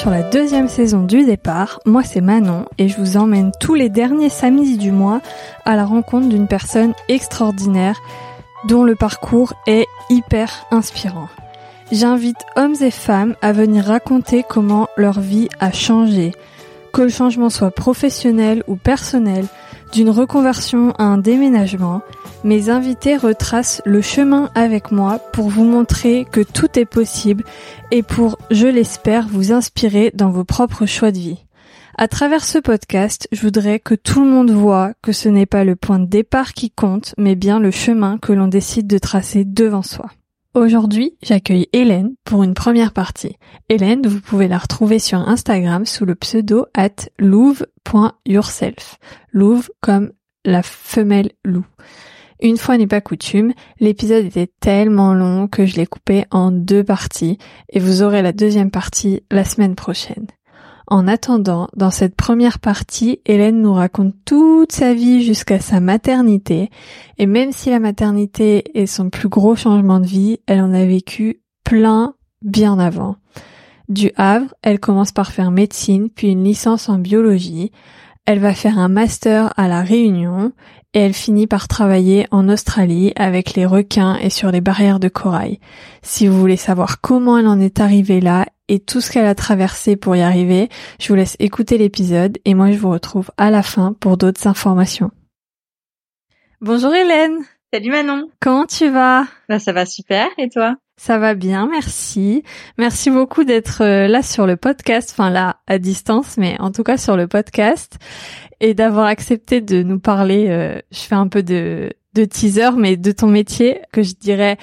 sur la deuxième saison du départ. Moi c'est Manon et je vous emmène tous les derniers samedis du mois à la rencontre d'une personne extraordinaire dont le parcours est hyper inspirant. J'invite hommes et femmes à venir raconter comment leur vie a changé, que le changement soit professionnel ou personnel, d'une reconversion à un déménagement, mes invités retracent le chemin avec moi pour vous montrer que tout est possible et pour, je l'espère, vous inspirer dans vos propres choix de vie. À travers ce podcast, je voudrais que tout le monde voit que ce n'est pas le point de départ qui compte, mais bien le chemin que l'on décide de tracer devant soi. Aujourd'hui, j'accueille Hélène pour une première partie. Hélène, vous pouvez la retrouver sur Instagram sous le pseudo at louve.yourself. Louve comme la femelle loup. Une fois n'est pas coutume, l'épisode était tellement long que je l'ai coupé en deux parties et vous aurez la deuxième partie la semaine prochaine. En attendant, dans cette première partie, Hélène nous raconte toute sa vie jusqu'à sa maternité, et même si la maternité est son plus gros changement de vie, elle en a vécu plein bien avant. Du Havre, elle commence par faire médecine, puis une licence en biologie. Elle va faire un master à la Réunion et elle finit par travailler en Australie avec les requins et sur les barrières de corail. Si vous voulez savoir comment elle en est arrivée là et tout ce qu'elle a traversé pour y arriver, je vous laisse écouter l'épisode et moi je vous retrouve à la fin pour d'autres informations. Bonjour Hélène. Salut Manon. Comment tu vas? Bah ça va super. Et toi? Ça va bien, merci. Merci beaucoup d'être euh, là sur le podcast, enfin là à distance, mais en tout cas sur le podcast et d'avoir accepté de nous parler. Euh, je fais un peu de, teaser, mais de ton métier que je dirais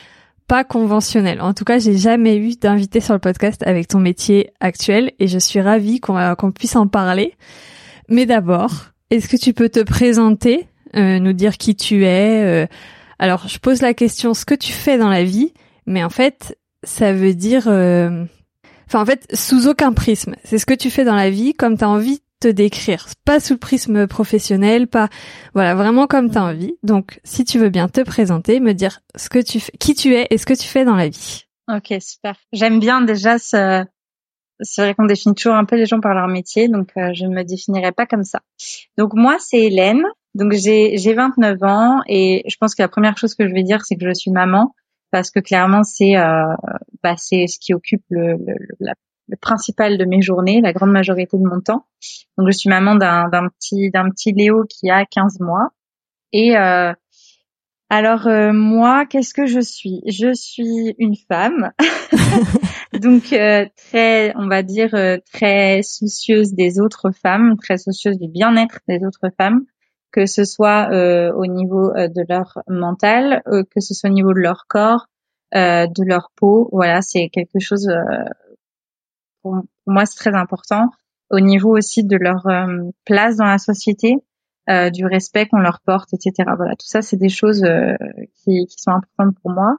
pas conventionnel. En tout cas, j'ai jamais eu d'invité sur le podcast avec ton métier actuel et je suis ravie qu'on qu'on puisse en parler. Mais d'abord, est-ce que tu peux te présenter, euh, nous dire qui tu es euh, Alors, je pose la question ce que tu fais dans la vie, mais en fait, ça veut dire euh, enfin en fait, sous aucun prisme. C'est ce que tu fais dans la vie comme tu as envie te décrire, pas sous le prisme professionnel, pas voilà, vraiment comme tu as envie. Donc si tu veux bien te présenter, me dire ce que tu fais, qui tu es et ce que tu fais dans la vie. Ok, super. J'aime bien déjà ce c'est vrai qu'on définit toujours un peu les gens par leur métier, donc euh, je ne me définirai pas comme ça. Donc moi, c'est Hélène. Donc j'ai j'ai 29 ans et je pense que la première chose que je vais dire, c'est que je suis maman parce que clairement c'est euh, bah, c'est ce qui occupe le, le, la le principal de mes journées, la grande majorité de mon temps. Donc je suis maman d'un petit d'un petit Léo qui a 15 mois. Et euh, alors euh, moi, qu'est-ce que je suis? Je suis une femme, donc euh, très, on va dire euh, très soucieuse des autres femmes, très soucieuse du bien-être des autres femmes, que ce soit au niveau de leur mental, que ce soit au niveau de leur corps, de leur peau. Voilà, c'est quelque chose pour, moi c'est très important au niveau aussi de leur euh, place dans la société, euh, du respect qu'on leur porte, etc. Voilà, tout ça c'est des choses euh, qui, qui, sont importantes pour moi.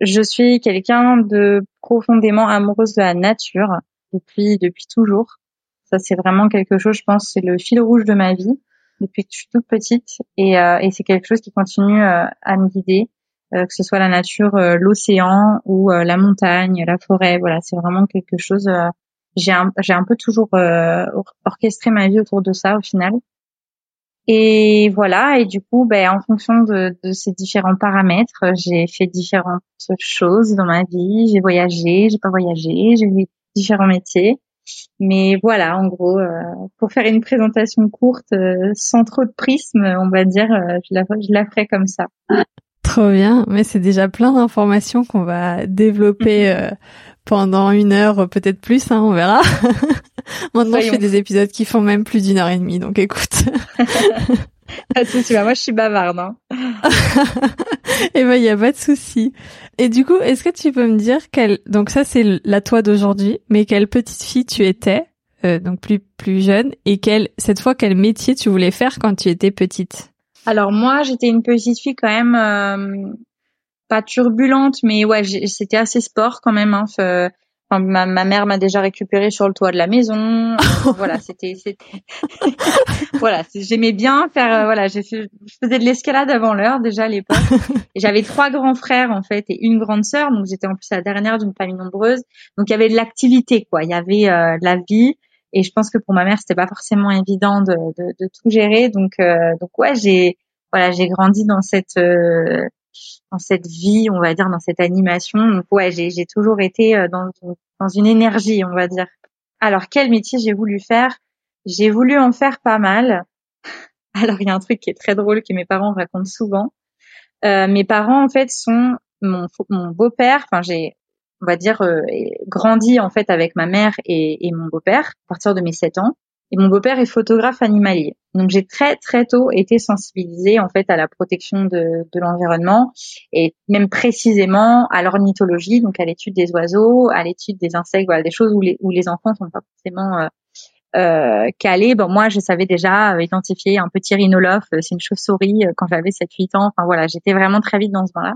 Je suis quelqu'un de profondément amoureuse de la nature depuis depuis toujours. Ça c'est vraiment quelque chose, je pense, c'est le fil rouge de ma vie depuis que je suis toute petite et, et c'est quelque chose qui continue à me guider. que ce soit la nature, l'océan ou la montagne, la forêt. Voilà, c'est vraiment quelque chose j'ai un, j'ai un peu toujours euh, orchestré ma vie autour de ça au final. Et voilà, et du coup, ben, en fonction de, de ces différents paramètres, j'ai fait différentes choses dans ma vie. J'ai voyagé, j'ai pas voyagé, j'ai eu différents métiers. Mais voilà, en gros, euh, pour faire une présentation courte, euh, sans trop de prisme, on va dire, euh, je, la, je la ferai comme ça. Trop bien, mais c'est déjà plein d'informations qu'on va développer euh, pendant une heure, peut-être plus, hein, on verra. Maintenant, je fais des épisodes qui font même plus d'une heure et demie, donc écoute. pas de souci, moi je suis bavarde. Hein. et eh ben, il y a pas de souci. Et du coup, est-ce que tu peux me dire quelle, donc ça c'est la toi d'aujourd'hui, mais quelle petite fille tu étais, euh, donc plus plus jeune, et quel cette fois quel métier tu voulais faire quand tu étais petite? Alors moi, j'étais une petite fille quand même. Euh pas turbulente, mais ouais, c'était assez sport quand même. Hein. Ma, ma, mère m'a déjà récupéré sur le toit de la maison. voilà, c'était, voilà, j'aimais bien faire, euh, voilà, j'ai je faisais de l'escalade avant l'heure déjà à l'époque. J'avais trois grands frères en fait et une grande sœur, donc j'étais en plus la dernière d'une famille nombreuse. Donc il y avait de l'activité, quoi. Il y avait euh, de la vie. Et je pense que pour ma mère, c'était pas forcément évident de, de, de tout gérer. Donc, euh, donc ouais, j'ai, voilà, j'ai grandi dans cette dans cette vie, on va dire, dans cette animation. Donc ouais, j'ai toujours été euh, dans, une énergie, on va dire. Alors quel métier j'ai voulu faire? J'ai voulu en faire pas mal. Alors il y a un truc qui est très drôle que mes parents racontent souvent. Euh, mes parents en fait sont mon, mon beau-père. Enfin j'ai on va dire euh, grandi en fait avec ma mère et, et mon beau-père à partir de mes 7 ans. Et mon beau-père est photographe animalier. Donc j'ai très très tôt été sensibilisée en fait à la protection de, de l'environnement et même précisément à l'ornithologie, donc à l'étude des oiseaux, à l'étude des insectes, voilà des choses où les où les enfants sont pas forcément euh, euh, calés. Bon moi je savais déjà euh, identifier un petit rhinolophe, euh, c'est une chauve-souris quand j'avais 7-8 ans. Enfin voilà, j'étais vraiment très vite dans ce bain-là.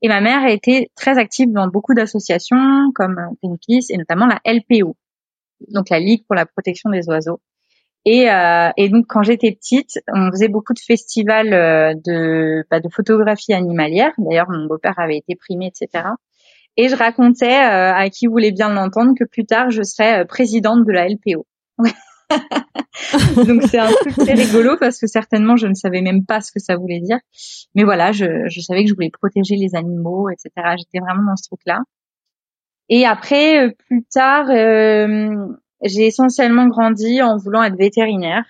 Et ma mère a été très active dans beaucoup d'associations comme Greenpeace et notamment la LPO, donc la Ligue pour la protection des oiseaux. Et, euh, et donc quand j'étais petite, on faisait beaucoup de festivals euh, de, bah, de photographie animalière. D'ailleurs, mon beau-père avait été primé, etc. Et je racontais euh, à qui voulait bien l'entendre que plus tard, je serais euh, présidente de la LPO. donc c'est un truc très rigolo parce que certainement je ne savais même pas ce que ça voulait dire. Mais voilà, je, je savais que je voulais protéger les animaux, etc. J'étais vraiment dans ce truc-là. Et après, euh, plus tard, euh, j'ai essentiellement grandi en voulant être vétérinaire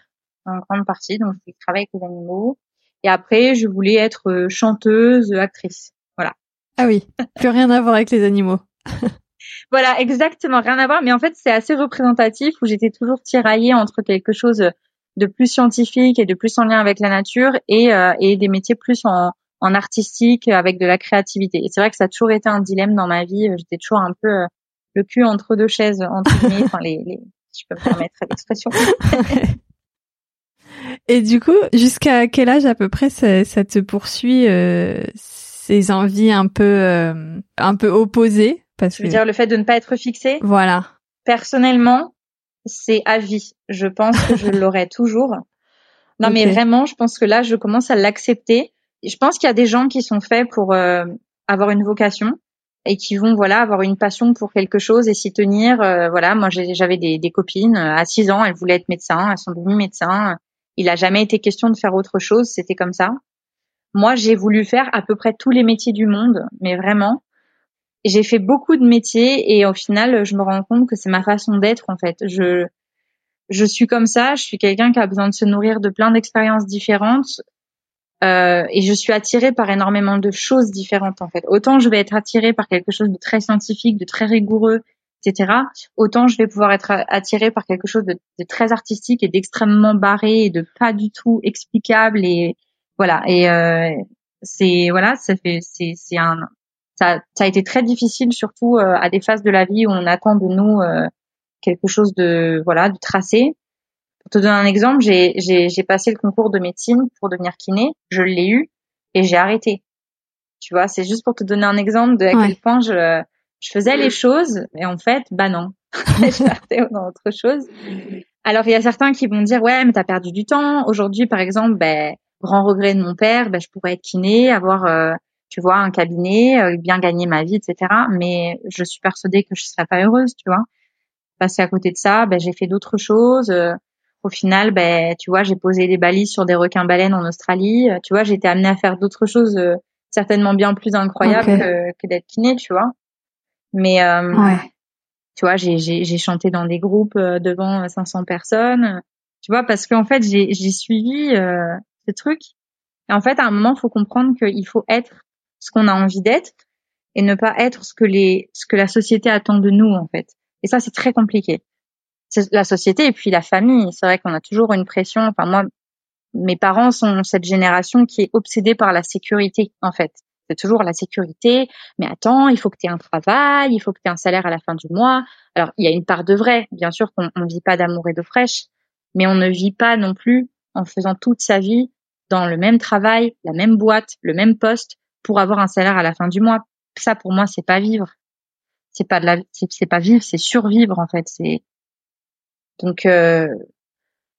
en grande partie, donc je travaille avec les animaux. Et après, je voulais être euh, chanteuse, actrice. Voilà. Ah oui, plus rien à voir avec les animaux. voilà, exactement, rien à voir. Mais en fait, c'est assez représentatif où j'étais toujours tiraillée entre quelque chose de plus scientifique et de plus en lien avec la nature et, euh, et des métiers plus en, en artistique avec de la créativité. Et c'est vrai que ça a toujours été un dilemme dans ma vie. J'étais toujours un peu euh, le cul entre deux chaises, entre guillemets, enfin les, les, je peux me permettre l'expression. Et du coup, jusqu'à quel âge à peu près ça, ça te poursuit euh, ces envies un peu euh, un peu opposées? Parce Je veux dire le fait de ne pas être fixé. Voilà. Personnellement, c'est à vie. Je pense que je l'aurai toujours. Non, okay. mais vraiment, je pense que là, je commence à l'accepter. Je pense qu'il y a des gens qui sont faits pour euh, avoir une vocation et qui vont voilà avoir une passion pour quelque chose et s'y tenir. Euh, voilà, moi j'avais des, des, copines euh, à 6 ans, elles voulaient être médecins, elles sont devenues médecins. Il a jamais été question de faire autre chose, c'était comme ça. Moi, j'ai voulu faire à peu près tous les métiers du monde, mais vraiment. J'ai fait beaucoup de métiers et au final, je me rends compte que c'est ma façon d'être en fait. Je je suis comme ça, je suis quelqu'un qui a besoin de se nourrir de plein d'expériences différentes. Euh, et je suis attirée par énormément de choses différentes en fait. Autant je vais être attirée par quelque chose de très scientifique, de très rigoureux, etc. Autant je vais pouvoir être attirée par quelque chose de, très artistique et d'extrêmement barré et de pas du tout explicable et voilà. Et euh, c'est voilà, ça fait c'est c'est un ça ça a été très difficile surtout euh, à des phases de la vie où on attend de nous euh, quelque chose de voilà de tracé te donner un exemple, j'ai, passé le concours de médecine pour devenir kiné, je l'ai eu et j'ai arrêté. Tu vois, c'est juste pour te donner un exemple de à ouais. quel point je, je faisais les choses et en fait, bah non, je partais dans autre chose. Alors il y a certains qui vont dire ouais mais t'as perdu du temps. Aujourd'hui par exemple, ben grand regret de mon père, ben je pourrais être kiné, avoir euh, tu vois un cabinet, euh, bien gagner ma vie, etc. Mais je suis persuadée que je serais pas heureuse, tu vois. Parce qu'à côté de ça, ben j'ai fait d'autres choses. Euh, au final, ben, tu vois, j'ai posé des balises sur des requins-baleines en Australie. Tu vois, j'ai été amenée à faire d'autres choses euh, certainement bien plus incroyables okay. que, que d'être kiné, tu vois. Mais, euh, ouais. tu vois, j'ai, chanté dans des groupes euh, devant 500 personnes. Tu vois, parce qu'en fait, j'ai, suivi euh, ce truc. Et en fait, à un moment, il faut comprendre qu'il faut être ce qu'on a envie d'être et ne pas être ce que les, ce que la société attend de nous, en fait. Et ça, c'est très compliqué la société et puis la famille. C'est vrai qu'on a toujours une pression. Enfin, moi, mes parents sont cette génération qui est obsédée par la sécurité, en fait. C'est toujours la sécurité. Mais attends, il faut que tu aies un travail, il faut que tu aies un salaire à la fin du mois. Alors, il y a une part de vrai. Bien sûr qu'on ne vit pas d'amour et d'eau fraîche, mais on ne vit pas non plus en faisant toute sa vie dans le même travail, la même boîte, le même poste pour avoir un salaire à la fin du mois. Ça, pour moi, c'est pas vivre. c'est pas de la, c'est pas vivre, c'est survivre en fait. C'est donc euh,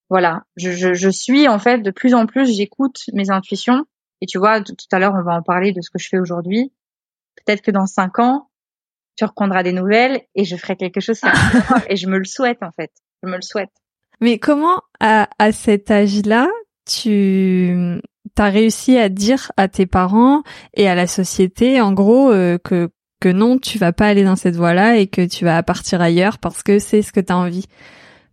voilà, je, je, suis en fait de plus en plus, j'écoute mes intuitions. Et tu vois, tout à l'heure, on va en parler de ce que je fais aujourd'hui. Peut-être que dans cinq ans, tu reprendras des nouvelles et je ferai quelque chose et je me le souhaite en fait. Je me le souhaite. Mais comment à, à cet âge-là, tu as réussi à dire à tes parents et à la société, en gros, euh, que que non, tu vas pas aller dans cette voie-là et que tu vas partir ailleurs parce que c'est ce que tu as envie?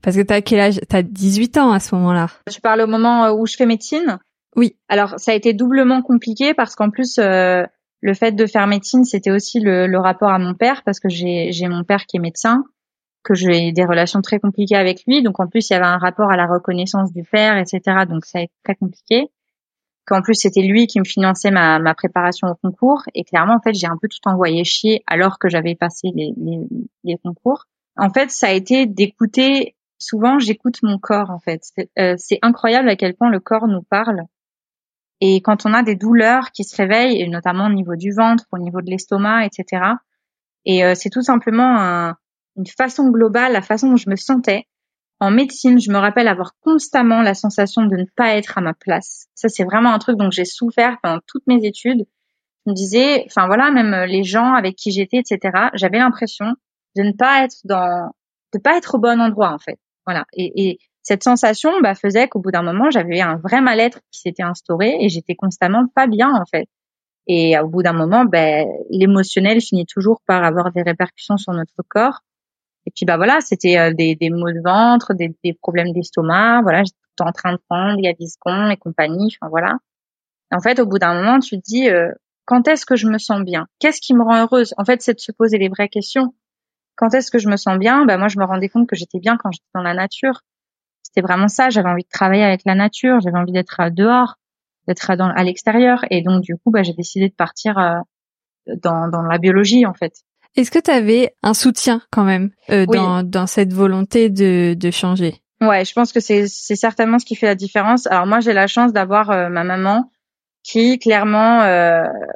Parce que t'as quel âge? T'as 18 ans à ce moment-là. Tu parles au moment euh, où je fais médecine? Oui. Alors ça a été doublement compliqué parce qu'en plus euh, le fait de faire médecine, c'était aussi le, le, rapport à mon père parce que j'ai mon père qui est médecin, que j'ai des relations très compliquées avec lui. Donc en plus il y avait un rapport à la reconnaissance du père, etc. Donc ça a été très compliqué. Qu'en plus c'était lui qui me finançait ma, ma préparation au concours et clairement en fait j'ai un peu tout envoyé chier alors que j'avais passé les, les, les concours. En fait ça a été d'écouter souvent j'écoute mon corps en fait. Euh, c'est incroyable à quel point le corps nous parle. Et quand on a des douleurs qui se réveillent, notamment au niveau du ventre, au niveau de l'estomac, etc. Et euh, c'est tout simplement une façon globale, la façon dont je me sentais. En médecine, je me rappelle avoir constamment la sensation de ne pas être à ma place. Ça, c'est vraiment un truc dont j'ai souffert pendant toutes mes études. Je me disais, enfin voilà, même les gens avec qui j'étais, etc. J'avais l'impression de ne pas être dans, de pas être au bon endroit en fait. Voilà. Et, et cette sensation bah, faisait qu'au bout d'un moment, j'avais un vrai mal-être qui s'était instauré et j'étais constamment pas bien en fait. Et au bout d'un moment, ben, l'émotionnel finit toujours par avoir des répercussions sur notre corps. Et puis bah voilà, c'était euh, des, des maux de ventre, des, des problèmes d'estomac. Voilà, j'étais en train de prendre Gaviscon et compagnie. Enfin voilà. en fait, au bout d'un moment, tu te dis euh, quand est-ce que je me sens bien? Qu'est-ce qui me rend heureuse? En fait, c'est de se poser les vraies questions quand est-ce que je me sens bien? Ben moi, je me rendais compte que j'étais bien quand j'étais dans la nature. C'était vraiment ça. J'avais envie de travailler avec la nature. J'avais envie d'être dehors, d'être à l'extérieur. Et donc, du coup, bah, j'ai décidé de partir euh, dans, dans la biologie, en fait. Est-ce que tu avais un soutien quand même euh, dans, dans cette volonté de, de changer? Ouais, je pense que c'est certainement ce qui fait la différence. Alors moi, j'ai la chance d'avoir euh, ma maman qui clairement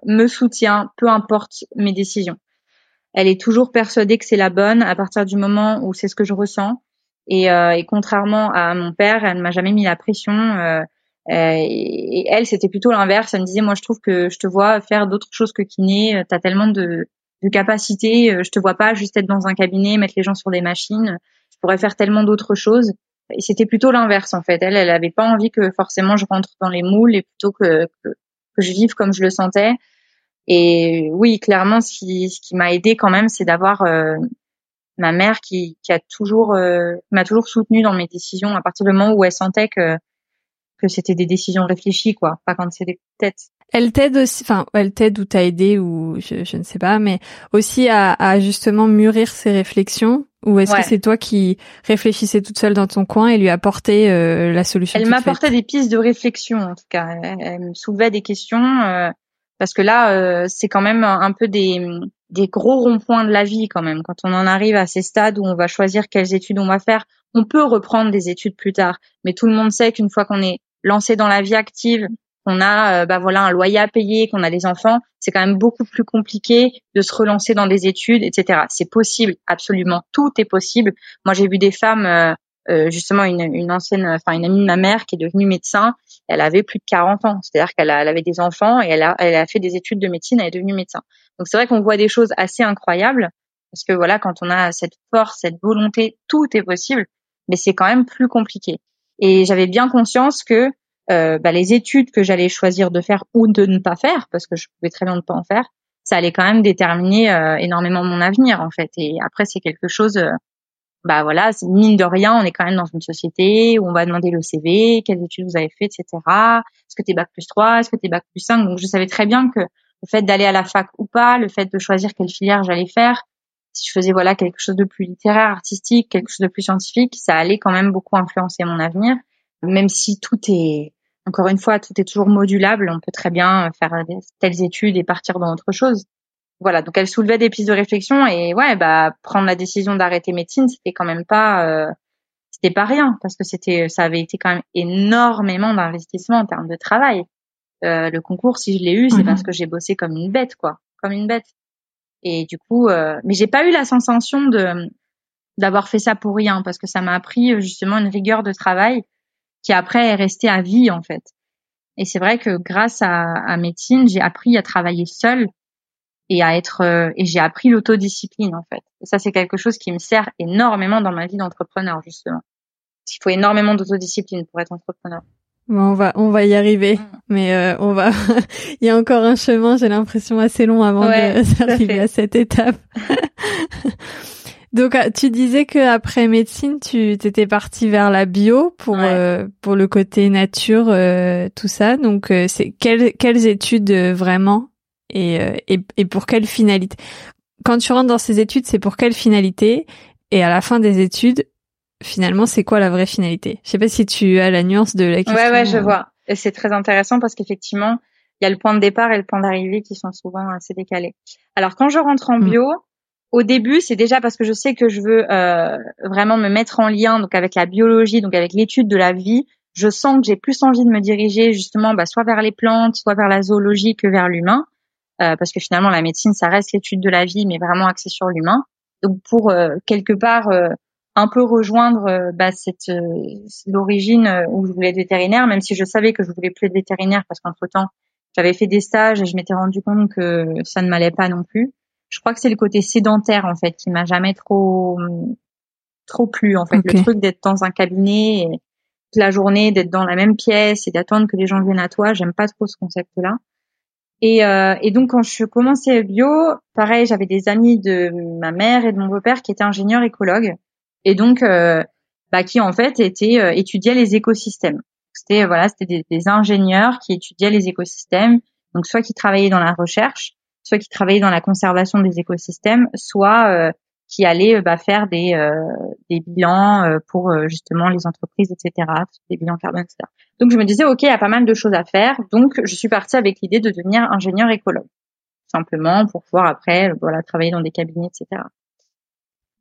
me soutient, peu importe mes décisions elle est toujours persuadée que c'est la bonne à partir du moment où c'est ce que je ressens. Et, euh, et contrairement à mon père, elle ne m'a jamais mis la pression. Euh, euh, et elle, c'était plutôt l'inverse. Elle me disait, moi, je trouve que je te vois faire d'autres choses que kiné. T'as tellement de, de capacités. Je te vois pas juste être dans un cabinet, mettre les gens sur des machines. Je pourrais faire tellement d'autres choses. Et c'était plutôt l'inverse, en fait. Elle, elle avait pas envie que forcément je rentre dans les moules et plutôt que, que je vive comme je le sentais. Et oui, clairement, ce qui, ce qui m'a aidé quand même, c'est d'avoir euh, ma mère qui, qui a toujours euh, m'a toujours soutenue dans mes décisions à partir du moment où elle sentait que que c'était des décisions réfléchies, quoi, pas quand c'est des têtes. Elle t'aide aussi, enfin, elle t'aide ou t'a aidé ou je, je, ne sais pas, mais aussi à, à justement mûrir ses réflexions. Ou est-ce que c'est toi qui réfléchissais toute seule dans ton coin et lui apportais euh, la solution Elle m'apportait des pistes de réflexion, en tout cas. Elle, me soulevait des questions. Euh, parce que là, euh, c'est quand même un peu des, gros ronds-points de la vie quand même. Quand on en arrive à ces stades où on va choisir quelles études on va faire, on peut reprendre des études plus tard. Mais tout le monde sait qu'une fois qu'on est lancé dans la vie active, qu'on a euh, bah voilà un loyer à payer, qu'on a des enfants, c'est quand même beaucoup plus compliqué de se relancer dans des études, etc. C'est possible, absolument, tout est possible. Moi, j'ai vu des femmes, euh, euh justement une, une ancienne, enfin une amie de ma mère qui est devenue médecin elle avait plus de 40 ans. C'est-à-dire qu'elle avait des enfants et elle a, elle a fait des études de médecine, elle est devenue médecin. Donc c'est vrai qu'on voit des choses assez incroyables parce que voilà, quand on a cette force, cette volonté, tout est possible, mais c'est quand même plus compliqué. Et j'avais bien conscience que euh, bah, les études que j'allais choisir de faire ou de ne pas faire, parce que je pouvais très bien ne pas en faire, ça allait quand même déterminer euh, énormément mon avenir en fait. Et après, c'est quelque chose euh, bah voilà, mine de rien, on est quand même dans une société où on va demander le CV, quelles études vous avez fait, etc. Est-ce que t'es bac plus 3, est-ce que t'es bac plus 5 Donc je savais très bien que le fait d'aller à la fac ou pas, le fait de choisir quelle filière j'allais faire, si je faisais voilà quelque chose de plus littéraire, artistique, quelque chose de plus scientifique, ça allait quand même beaucoup influencer mon avenir. Même si tout est, encore une fois, tout est toujours modulable, on peut très bien faire telles études et partir dans autre chose voilà, donc elle soulevait des pistes de réflexion et ouais, bah prendre la décision d'arrêter médecine, c'était quand même pas, euh, c'était pas rien parce que c'était, ça avait été quand même énormément d'investissement en termes de travail. Euh, le concours, si je l'ai eu, c'est mhm. parce que j'ai bossé comme une bête, quoi, comme une bête. Et du coup, euh, mais j'ai pas eu la sensation de d'avoir fait ça pour rien parce que ça m'a appris justement une rigueur de travail qui après est restée à vie en fait. Et c'est vrai que grâce à, à médecine, j'ai appris à travailler seule et à être euh, et j'ai appris l'autodiscipline en fait. Et ça c'est quelque chose qui me sert énormément dans ma vie d'entrepreneur justement. Il faut énormément d'autodiscipline pour être entrepreneur. on va on va y arriver, mm. mais euh, on va. Il y a encore un chemin, j'ai l'impression assez long avant d'arriver à cette étape. Donc ah, tu disais que après médecine, tu t'étais partie vers la bio pour euh, pour le côté nature, tout ça. Donc c'est quelles quelles études vraiment et, et et pour quelle finalité? Quand tu rentres dans ces études, c'est pour quelle finalité? Et à la fin des études, finalement, c'est quoi la vraie finalité? Je sais pas si tu as la nuance de la question. Ouais, ouais, je vois. Et c'est très intéressant parce qu'effectivement, il y a le point de départ et le point d'arrivée qui sont souvent assez décalés. Alors, quand je rentre en mm. bio, au début, c'est déjà parce que je sais que je veux euh, vraiment me mettre en lien donc avec la biologie, donc avec l'étude de la vie. Je sens que j'ai plus envie de me diriger justement, bah, soit vers les plantes, soit vers la zoologie que vers l'humain, euh, parce que finalement la médecine, ça reste l'étude de la vie, mais vraiment axée sur l'humain. Donc pour euh, quelque part euh, un peu rejoindre euh, bah, cette euh, l'origine où je voulais être vétérinaire, même si je savais que je voulais plus être vétérinaire parce qu'entre temps j'avais fait des stages et je m'étais rendu compte que ça ne m'allait pas non plus. Je crois que c'est le côté sédentaire en fait qui m'a jamais trop trop plu en fait le truc d'être dans un cabinet et toute la journée d'être dans la même pièce et d'attendre que les gens viennent à toi, j'aime pas trop ce concept là. Et, euh, et, donc quand je commençais bio, pareil, j'avais des amis de ma mère et de mon beau-père qui étaient ingénieurs écologues et donc euh, bah, qui en fait était euh, étudiait les écosystèmes. C'était voilà, c'était des, ingénieurs qui étudiaient les écosystèmes, donc soit qui travaillaient dans la recherche, soit qui travaillaient dans la conservation des écosystèmes, soit euh, qui allaient bah, faire des, des bilans pour justement les entreprises, etc., des bilans carbone, etc. Donc je me disais, ok, il y a pas mal de choses à faire, donc je suis partie avec l'idée de devenir ingénieur écologue, simplement pour pouvoir après voilà travailler dans des cabinets, etc.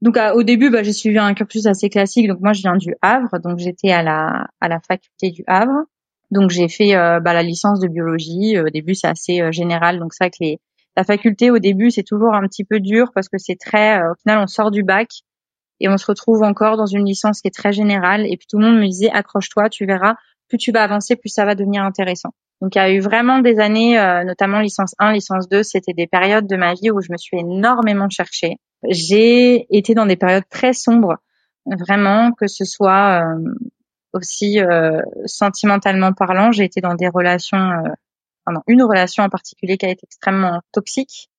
Donc au début, bah, j'ai suivi un cursus assez classique. Donc moi, je viens du Havre, donc j'étais à la à la faculté du Havre. Donc j'ai fait euh, bah, la licence de biologie. Au début, c'est assez euh, général. Donc vrai que les, la faculté au début, c'est toujours un petit peu dur parce que c'est très. Euh, au final, on sort du bac et on se retrouve encore dans une licence qui est très générale. Et puis tout le monde me disait accroche-toi, tu verras. Plus tu vas avancer, plus ça va devenir intéressant. Donc il y a eu vraiment des années, notamment licence 1, licence 2, c'était des périodes de ma vie où je me suis énormément cherchée. J'ai été dans des périodes très sombres, vraiment, que ce soit euh, aussi euh, sentimentalement parlant. J'ai été dans des relations, euh, une relation en particulier qui a été extrêmement toxique.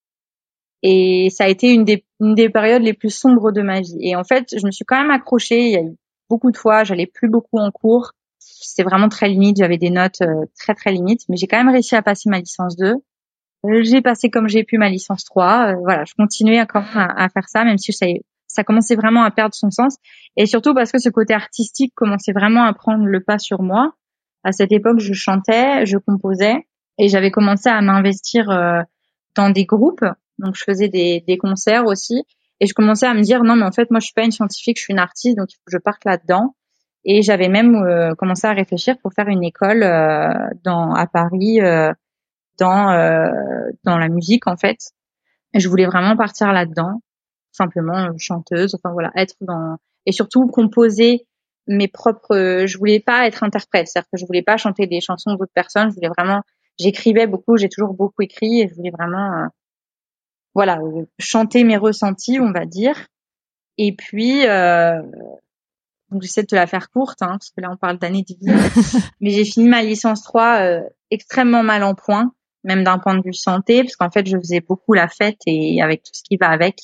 Et ça a été une des, une des périodes les plus sombres de ma vie. Et en fait, je me suis quand même accrochée. Il y a eu beaucoup de fois, j'allais plus beaucoup en cours. C'était vraiment très limite. J'avais des notes très très limites, mais j'ai quand même réussi à passer ma licence 2. Euh, j'ai passé comme j'ai pu ma licence 3. Euh, voilà, je continuais encore à, faire ça, même si ça commençait vraiment à perdre son sens. Et surtout parce que ce côté artistique commençait vraiment à prendre le pas sur moi. À cette époque, je chantais, je composais, et j'avais commencé à m'investir euh, dans des groupes. Donc, je faisais des, concerts aussi. Et je commençais à me dire, non, mais en fait, moi, je suis pas une scientifique, je suis une artiste, donc il faut que je parte là-dedans. Et j'avais même commencé à réfléchir pour faire une école dans à Paris dans euh, dans la musique en fait. Et je voulais vraiment partir là-dedans, simplement euh, chanteuse, enfin voilà, être dans et surtout composer mes propres. Je voulais pas être interprète, c'est-à-dire que je voulais pas chanter des chansons d'autres personnes. Je voulais vraiment, j'écrivais beaucoup, j'ai toujours beaucoup écrit et je voulais vraiment, euh, voilà, chanter mes ressentis, on va dire. Et puis, euh, donc j'essaie de te la faire courte, hein, parce que là on parle d'années de vie. Mais j'ai fini ma licence 3 euh, extrêmement mal en point même d'un point de vue santé, parce qu'en fait, je faisais beaucoup la fête et avec tout ce qui va avec.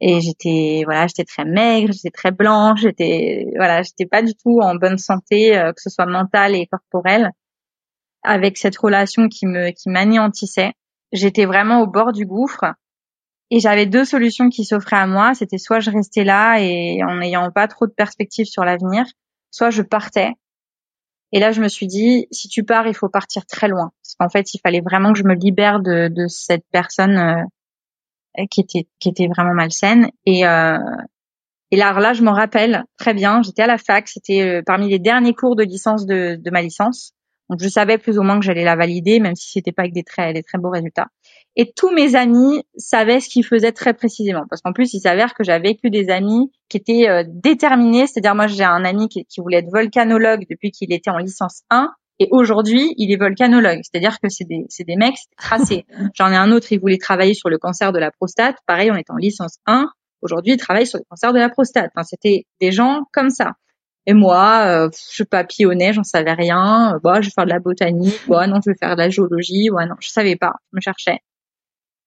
Et j'étais, voilà, j'étais très maigre, j'étais très blanche, j'étais, voilà, j'étais pas du tout en bonne santé, euh, que ce soit mentale et corporelle, avec cette relation qui me, qui m'anéantissait. J'étais vraiment au bord du gouffre. Et j'avais deux solutions qui s'offraient à moi. C'était soit je restais là et en n'ayant pas trop de perspectives sur l'avenir, soit je partais et là, je me suis dit, si tu pars, il faut partir très loin. Parce qu'en fait, il fallait vraiment que je me libère de, de cette personne euh, qui était qui était vraiment malsaine. Et euh, et là, là, je me rappelle très bien. J'étais à la fac. C'était euh, parmi les derniers cours de licence de, de ma licence. Donc, je savais plus ou moins que j'allais la valider, même si c'était pas avec des très des très beaux résultats. Et tous mes amis savaient ce qu'ils faisaient très précisément. Parce qu'en plus, il s'avère que j'avais que des amis qui étaient euh, déterminés. C'est-à-dire, moi, j'ai un ami qui, voulait être volcanologue depuis qu'il était en licence 1. Et aujourd'hui, il est volcanologue. C'est-à-dire que c'est des, c'est des mecs tracés. J'en ai un autre, il voulait travailler sur le cancer de la prostate. Pareil, on est en licence 1. Aujourd'hui, il travaille sur le cancer de la prostate. Enfin, c'était des gens comme ça. Et moi, euh, je papillonnais, j'en savais rien. Bah, je vais faire de la botanique. Ouais, non, je vais faire de la géologie. Ouais, non, je savais pas. Je me cherchais.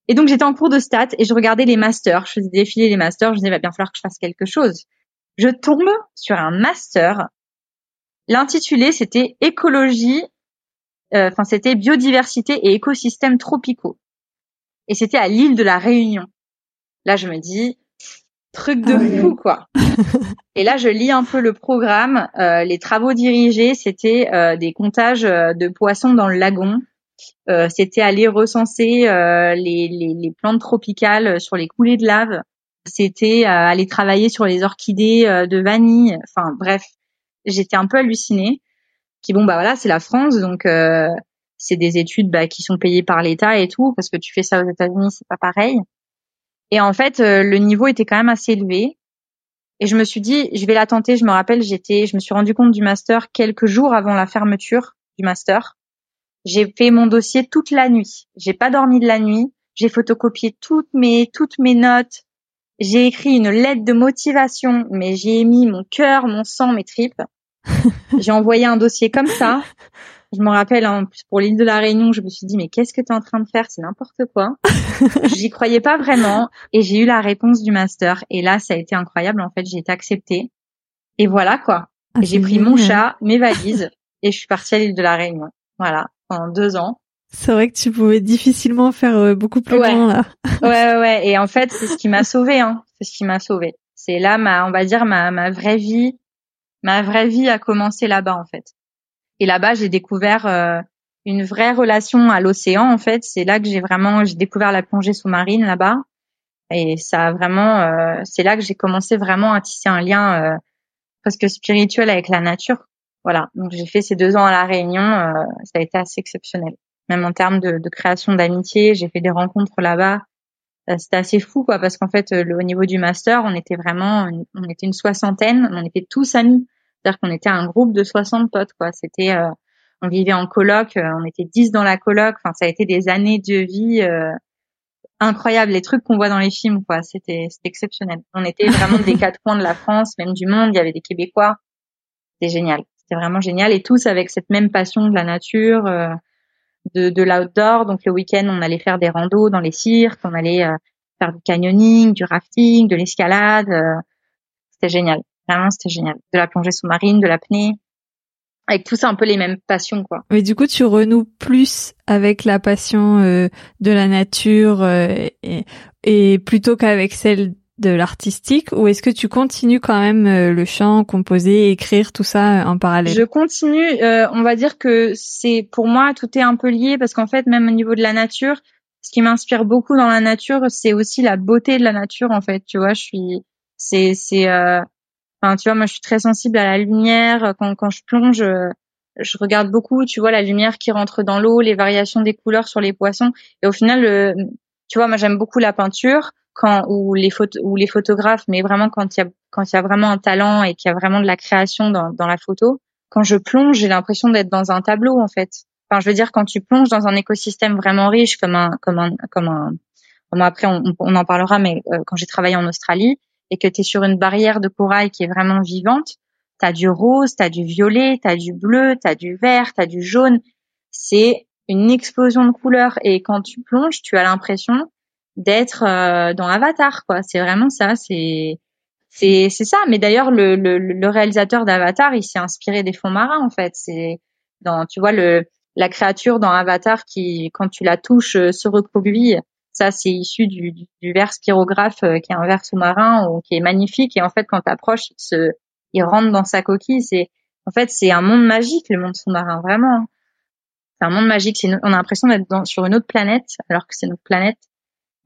Et donc j'étais en cours de stats et je regardais les masters, je faisais défiler les masters, je disais va bien falloir que je fasse quelque chose. Je tombe sur un master. L'intitulé c'était écologie, euh, enfin c'était biodiversité et écosystèmes tropicaux. Et c'était à l'île de la Réunion. Là je me dis truc de ah fou quoi. et là je lis un peu le programme. Euh, les travaux dirigés c'était euh, des comptages de poissons dans le lagon euh, c'était aller recenser euh, les, les, les, plantes tropicales sur les coulées de lave. C'était euh, aller travailler sur les orchidées de vanille. Enfin bref, j'étais un peu hallucinée. Puis bon bah voilà, c'est la France, donc c'est des études bah, qui sont payées par l'État et tout, parce que tu fais ça aux États-Unis, c'est pas pareil. Et en fait, le niveau était quand même assez élevé. Et je me suis dit, je vais la tenter. Je me rappelle, j'étais, je me suis rendu compte du master quelques jours avant la fermeture du master. J'ai fait mon dossier toute la nuit. J'ai pas dormi de la nuit. J'ai photocopié toutes mes toutes mes notes. J'ai écrit une lettre de motivation, mais j'ai mis mon cœur, mon sang, mes tripes. j'ai envoyé un dossier comme ça. Je me rappelle, hein, pour l'île de la Réunion, je me suis dit, mais qu'est-ce que tu es en train de faire? C'est n'importe quoi. J'y croyais pas vraiment. Et j'ai eu la réponse du master. Et là, ça a été incroyable. En fait, j'ai été acceptée. Et voilà, quoi. Ah, j'ai pris mon chat, mes valises, et je suis partie à l'île de la Réunion. Voilà pendant deux ans. C'est vrai que tu pouvais difficilement faire euh, beaucoup plus loin là. ouais, ouais, Et en fait, c'est ce qui m'a sauvé. Hein. C'est ce qui m'a sauvé. C'est là, ma, on va dire, ma, ma vraie vie, ma vraie vie a commencé là-bas en fait. Et là-bas, j'ai découvert euh, une vraie relation à l'océan en fait. C'est là que j'ai vraiment, j'ai découvert la plongée sous-marine là-bas. Et ça a vraiment, euh, c'est là que j'ai commencé vraiment à tisser un lien presque spirituel avec la nature. Voilà, donc j'ai fait ces deux ans à la Réunion, euh, ça a été assez exceptionnel. Même en termes de, de création d'amitié, j'ai fait des rencontres là-bas. Euh, c'était assez fou, quoi, parce qu'en fait, au niveau du master, on était vraiment, on était une soixantaine, on était tous amis. C'est-à-dire qu'on était un groupe de 60 potes, quoi. C'était, euh, on vivait en coloc, on était 10 dans la coloc. Enfin, ça a été des années de vie incroyables, les trucs qu'on voit dans les films, quoi. C'était, c'était exceptionnel. On était vraiment des quatre coins de la France, même du monde. Il y avait des Québécois. C'était génial. C'était vraiment génial et tous avec cette même passion de la nature, euh, de, de l'outdoor. Donc le week-end, on allait faire des randos dans les cirques, on allait euh, faire du canyoning, du rafting, de l'escalade. Euh, c'était génial, vraiment c'était génial. De la plongée sous-marine, de l'apnée avec tout ça un peu les mêmes passions quoi. Mais du coup tu renoues plus avec la passion de la nature et, et, plutôt qu'avec celle de l'artistique ou est-ce que tu continues quand même euh, le chant, composer, écrire tout ça euh, en parallèle? Je continue. Euh, on va dire que c'est pour moi tout est un peu lié parce qu'en fait même au niveau de la nature, ce qui m'inspire beaucoup dans la nature, c'est aussi la beauté de la nature en fait. Tu vois, je suis, c'est c'est, enfin tu vois, moi je suis très sensible à la lumière quand quand je plonge. je regarde beaucoup, tu vois, la lumière qui rentre dans l'eau, les variations des couleurs sur les poissons. Et au final, tu vois, moi j'aime beaucoup la peinture quand ou les photos ou les photographes, mais vraiment quand il y a quand il y a vraiment un talent et qu'il y a vraiment de la création dans, dans la photo. Quand je plonge, j'ai l'impression d'être dans un tableau en fait. Enfin, je veux dire quand tu plonges dans un écosystème vraiment riche comme un comme un comme un bon, après on, on, en parlera, mais euh, quand j'ai travaillé en Australie et que tu es sur une barrière de corail qui est vraiment vivante, tu as du rose, tu as du violet, tu as du bleu, tu as du vert, tu as du jaune. C'est une explosion de couleurs. Et quand tu plonges, tu as l'impression d'être euh, dans Avatar quoi. C'est vraiment ça c'est c'est c'est ça. Mais d'ailleurs le, le, le réalisateur d'Avatar il s'est inspiré des fonds marins en fait. C'est dans tu vois le la créature dans Avatar qui quand tu la touches euh, se recroqueville ça c'est issu du, du, du verre spirographe euh, qui est un verre sous-marin ou qui est magnifique et en fait quand tu approches il se il rentre dans sa coquille c'est en fait c'est un monde magique le monde sous-marin vraiment c'est un monde magique on a l'impression d'être sur une autre planète alors que c'est notre planète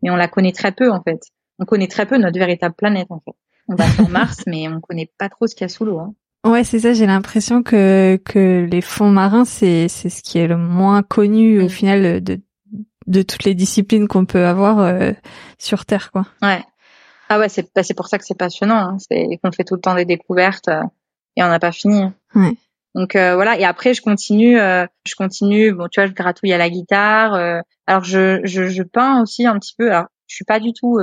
mais on la connaît très peu en fait. On connaît très peu notre véritable planète en fait. On va sur Mars, mais on connaît pas trop ce qu'il y a sous l'eau. Hein. Ouais, c'est ça. J'ai l'impression que que les fonds marins, c'est c'est ce qui est le moins connu au mm. final de de toutes les disciplines qu'on peut avoir euh, sur Terre, quoi. Ouais. Ah ouais, c'est bah, c'est pour ça que c'est passionnant. Hein. C'est qu'on fait tout le temps des découvertes euh, et on n'a pas fini. Ouais. Donc euh, voilà. Et après, je continue, je continue. Bon, tu vois, je gratouille à la guitare. alors je, je je peins aussi un petit peu. Alors je suis pas du tout.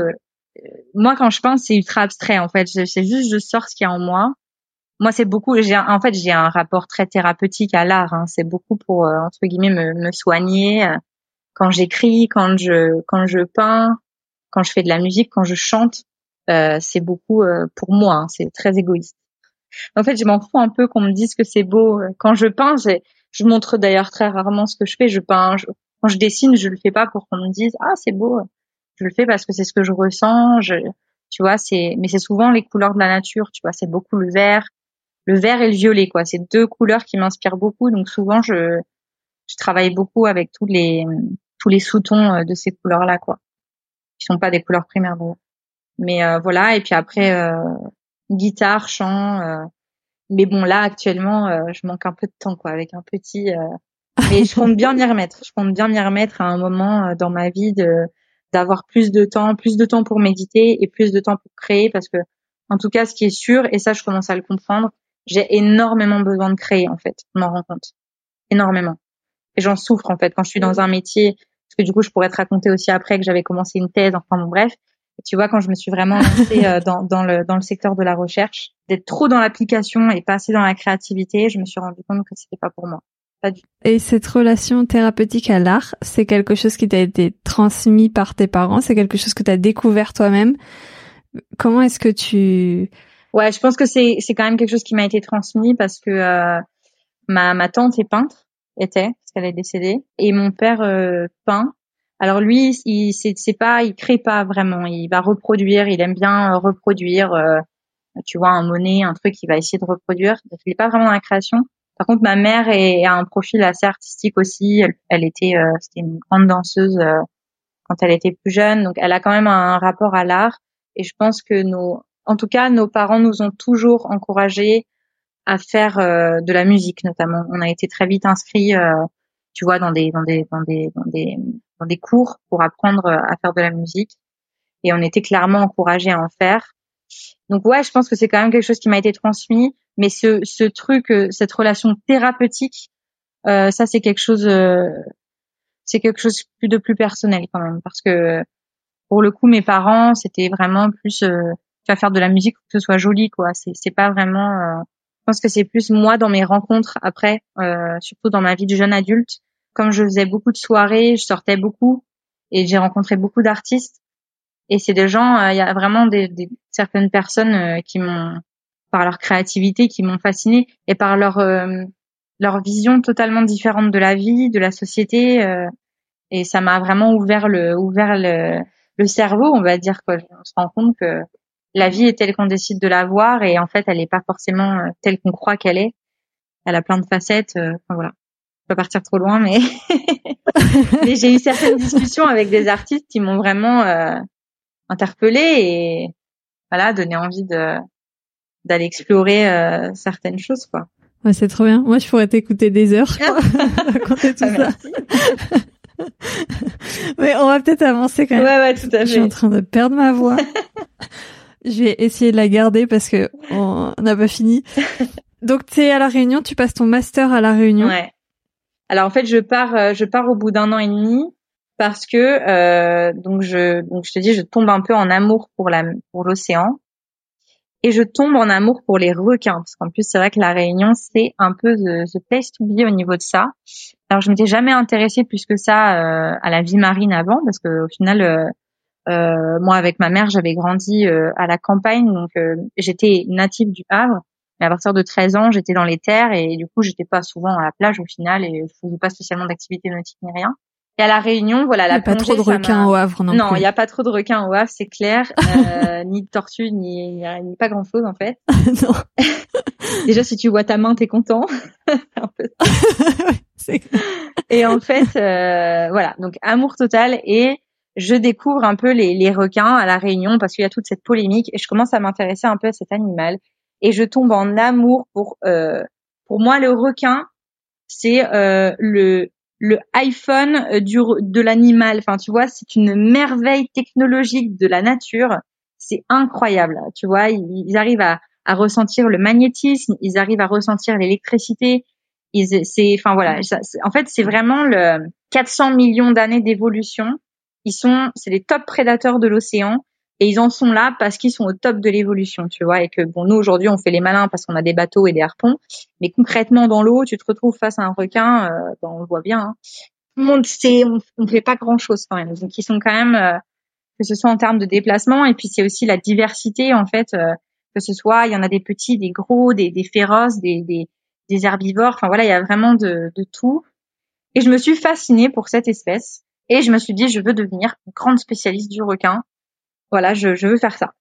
moi, quand je peins, c'est ultra abstrait en fait. C'est juste je sors ce qu'il y a en moi moi c'est beaucoup j'ai en fait j'ai un rapport très thérapeutique à l'art hein. c'est beaucoup pour entre guillemets me, me soigner quand j'écris, quand je quand je peins, quand je fais de la musique, quand je chante, euh, c'est beaucoup euh, pour moi. Hein, c'est très égoïste. En fait, je m'en fous un peu qu'on me dise que c'est beau. Quand je peins, je montre d'ailleurs très rarement ce que je fais. Je peins. quand je dessine, je le fais pas pour qu'on me dise ah c'est beau. Je le fais parce que c'est ce que je ressens. Je, tu vois, c'est mais c'est souvent les couleurs de la nature. Tu vois, c'est beaucoup le vert, le vert et le violet quoi. C'est deux couleurs qui m'inspirent beaucoup. Donc souvent je je travaille beaucoup avec tous les tous les sous-tons euh, de ces couleurs-là, quoi. Qui sont pas des couleurs primaires, Mais euh, voilà, et puis après, euh, guitare, chant. mais bon, là, actuellement, je manque un peu de temps, quoi, avec un petit. mais je compte bien m'y remettre. Je compte bien m'y remettre à un moment dans ma vie de d'avoir plus de temps, plus de temps pour méditer et plus de temps pour créer, parce que en tout cas, ce qui est sûr, et ça, je commence à le comprendre, j'ai énormément besoin de créer, en fait. Je m'en rends compte. Énormément et j'en souffre en fait quand je suis dans un métier parce que du coup je pourrais te raconter aussi après que j'avais commencé une thèse enfin bon bref. Tu vois quand je me suis vraiment lancée euh, dans, dans le dans le secteur de la recherche d'être trop dans l'application et pas assez dans la créativité je me suis rendu compte que c'était pas pour moi. Pas du tout. et cette relation thérapeutique à l'art c'est quelque chose qui t'a été transmis par tes parents? C'est quelque chose que tu as découvert toi-même? Comment est-ce que tu ouais je pense que c'est c'est quand même quelque chose qui m'a été transmis parce que euh, ma ma tante est peintre était parce qu'elle est décédée. Et mon père euh, peint. Alors lui il c'est pas il crée pas vraiment. Il va reproduire. Il aime bien euh, reproduire euh, tu vois un monnaie un truc il va essayer de reproduire. Il est pas vraiment dans la création. Par contre ma mère a un profil assez artistique aussi. Elle, était c'était une grande danseuse quand elle était plus jeune. Donc elle a quand même un rapport à l'art. Et je pense que nos en tout cas nos parents nous ont toujours encouragés à faire de la musique notamment. On a été très vite inscrits, tu vois, dans des dans des dans des dans des dans des cours pour apprendre à faire de la musique et on était clairement encouragés à en faire. Donc ouais, je pense que c'est quand même quelque chose qui m'a été transmis, mais ce ce truc, euh, cette relation thérapeutique, euh, ça c'est quelque chose, c'est quelque chose de plus personnel quand même, parce que pour le coup, mes parents, c'était vraiment plus, tu vas faire de la musique pour que ce soit joli, quoi. C'est c'est pas vraiment je pense que c'est plus moi dans mes rencontres après, euh, surtout dans ma vie de jeune adulte. Comme je faisais beaucoup de soirées, je sortais beaucoup et j'ai rencontré beaucoup d'artistes. Et c'est des gens, euh, il y a vraiment des, des certaines personnes euh, qui m'ont, par leur créativité, qui m'ont fasciné et par leur leur vision totalement différente de la vie, de la société. et ça m'a vraiment ouvert le ouvert le, le cerveau, on va dire quoi. On se rend compte que la vie est telle qu'on décide de la voir et en fait elle n'est pas forcément euh, telle qu'on croit qu'elle est. Elle a plein de facettes. Euh, enfin voilà, je pas partir trop loin, mais mais j'ai eu certaines discussions avec des artistes qui m'ont vraiment euh, interpellée et voilà donné envie de d'aller explorer euh, certaines choses quoi. Ouais, c'est trop bien. Moi, je pourrais t'écouter des heures, crois, raconter tout ah, ça. Mais on va peut-être avancer quand même. Ouais, ouais, tout à fait. Je suis en train de perdre ma voix. Je vais essayer de la garder parce que on n'a pas fini. Donc tu es à la Réunion, tu passes ton master à la Réunion. Ouais. Alors en fait, je pars, euh, je pars au bout d'un an et demi parce que euh, donc je donc je te dis, je tombe un peu en amour pour la pour l'océan et je tombe en amour pour les requins parce qu'en plus c'est vrai que la Réunion c'est un peu the, the, place to be au niveau de ça. Alors je m'étais jamais intéressée plus que ça euh, à la vie marine avant parce que au final euh, euh, moi, avec ma mère, j'avais grandi euh, à la campagne, donc euh, j'étais native du Havre. Mais à partir de 13 ans, j'étais dans les terres et du coup, j'étais pas souvent à la plage au final et je faisais pas spécialement d'activité nautique ni rien. Et à la Réunion, voilà, la Il n'y a pas trop de requins au Havre, non Non, il n'y a pas trop de requins au Havre, c'est clair. Euh, ni de tortues, ni, ni pas grand-chose en fait. non. Déjà, si tu vois ta main, t'es content. et en fait, euh, voilà, donc amour total et je découvre un peu les, les requins à la Réunion parce qu'il y a toute cette polémique et je commence à m'intéresser un peu à cet animal et je tombe en amour pour euh, pour moi le requin c'est euh, le le iPhone du, de l'animal. Enfin, tu vois, c'est une merveille technologique de la nature. C'est incroyable. Tu vois, ils, arrivent à, à, ressentir le magnétisme, ils arrivent à ressentir l'électricité. C'est, enfin voilà. en fait, c'est vraiment le 400 millions d'années d'évolution. Ils sont, c'est les top prédateurs de l'océan et ils en sont là parce qu'ils sont au top de l'évolution, tu vois, et que bon, nous aujourd'hui on fait les malins parce qu'on a des bateaux et des harpons, mais concrètement dans l'eau, tu te retrouves face à un requin, ben, on le voit bien. Hein. Tout le monde sait, on, ne fait pas grand chose quand même, donc ils sont quand même, euh, que ce soit en termes de déplacement, et puis c'est aussi la diversité en fait, euh, que ce soit, il y en a des petits, des gros, des, des féroces, des, des, des herbivores, enfin voilà, il y a vraiment de, de tout. Et je me suis fascinée pour cette espèce. Et je me suis dit, je veux devenir grande spécialiste du requin voilà, je, je veux faire ça.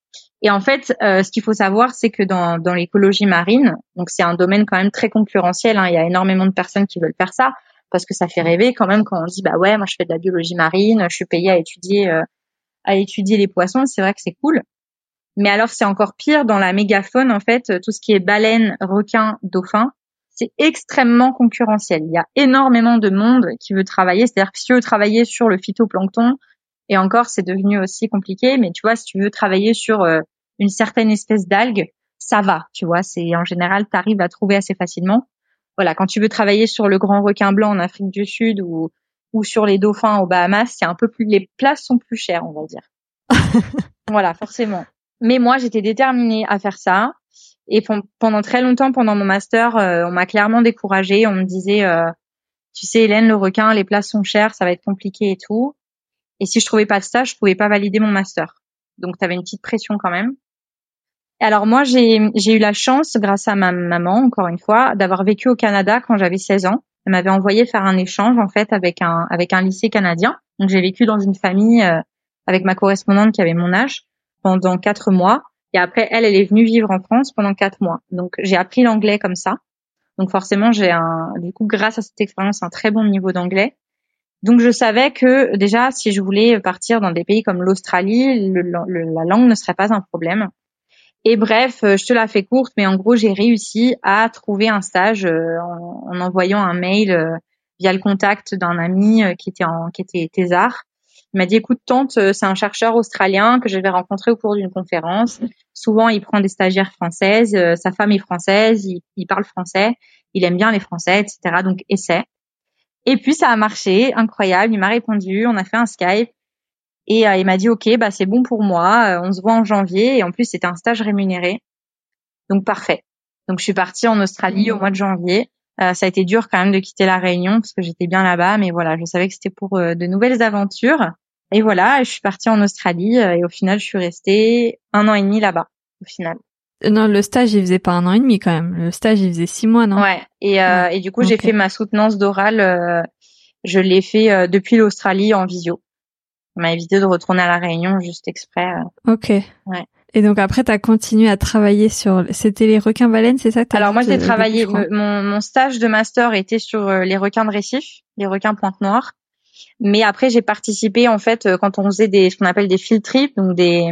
Et en fait, euh, ce qu'il faut savoir, c'est que dans, dans l'écologie marine, donc c'est un domaine quand même très concurrentiel. Hein, il y a énormément de personnes qui veulent faire ça parce que ça fait rêver quand même quand on dit bah ouais, moi je fais de la biologie marine, je suis payée à étudier euh, à étudier les poissons. C'est vrai que c'est cool. Mais alors c'est encore pire dans la mégafaune en fait, tout ce qui est baleines, requins, dauphins, c'est extrêmement concurrentiel. Il y a énormément de monde qui veut travailler. C'est-à-dire que si tu veux travailler sur le phytoplancton, et encore, c'est devenu aussi compliqué. Mais tu vois, si tu veux travailler sur euh, une certaine espèce d'algue, ça va. Tu vois, c'est en général, tu arrives à trouver assez facilement. Voilà, quand tu veux travailler sur le grand requin blanc en Afrique du Sud ou ou sur les dauphins aux Bahamas, c'est un peu plus, les places sont plus chères, on va dire. voilà, forcément. Mais moi, j'étais déterminée à faire ça. Et pendant très longtemps, pendant mon master, euh, on m'a clairement découragée. On me disait, euh, tu sais, Hélène, le requin, les places sont chères, ça va être compliqué et tout. Et si je trouvais pas de stage, je pouvais pas valider mon master. Donc, tu avais une petite pression quand même. Alors moi, j'ai eu la chance, grâce à ma maman, encore une fois, d'avoir vécu au Canada quand j'avais 16 ans. Elle m'avait envoyé faire un échange en fait avec un avec un lycée canadien. Donc j'ai vécu dans une famille euh, avec ma correspondante qui avait mon âge pendant quatre mois. Et après, elle, elle est venue vivre en France pendant quatre mois. Donc j'ai appris l'anglais comme ça. Donc forcément, j'ai un du coup grâce à cette expérience un très bon niveau d'anglais. Donc je savais que déjà, si je voulais partir dans des pays comme l'Australie, la langue ne serait pas un problème. Et bref, euh, je te la fais courte, mais en gros, j'ai réussi à trouver un stage euh, en, envoyant un mail euh, via le contact d'un ami qui était en qui était thésard. Il m'a dit écoute tante, c'est un chercheur australien que je vais rencontrer au cours d'une conférence. Souvent, il prend des stagiaires françaises, sa femme est française, il, il parle français, il aime bien les Français, etc. Donc essaie. Et puis ça a marché, incroyable. Il m'a répondu, on a fait un Skype et euh, il m'a dit ok, bah c'est bon pour moi. Euh, on se voit en janvier et en plus c'était un stage rémunéré, donc parfait. Donc je suis partie en Australie au mois de janvier. Euh, ça a été dur quand même de quitter la Réunion parce que j'étais bien là-bas, mais voilà, je savais que c'était pour de nouvelles aventures. Et voilà, je suis partie en Australie et au final je suis restée un an et demi là-bas au final. Non, le stage, il faisait pas un an et demi quand même. Le stage, il faisait six mois, non? Ouais. Et, euh, et du coup, j'ai fait ma soutenance d'oral. Euh, je l'ai fait euh, depuis l'Australie en visio. On m'a évité de retourner à la Réunion juste exprès. Ok. Ouais. Et donc après, tu as continué à travailler sur... C'était les requins baleines, c'est ça Alors moi, j'ai travaillé... Mon, mon stage de master était sur les requins de récif, les requins pointe noire. Mais après, j'ai participé en fait quand on faisait des ce qu'on appelle des field trips, donc des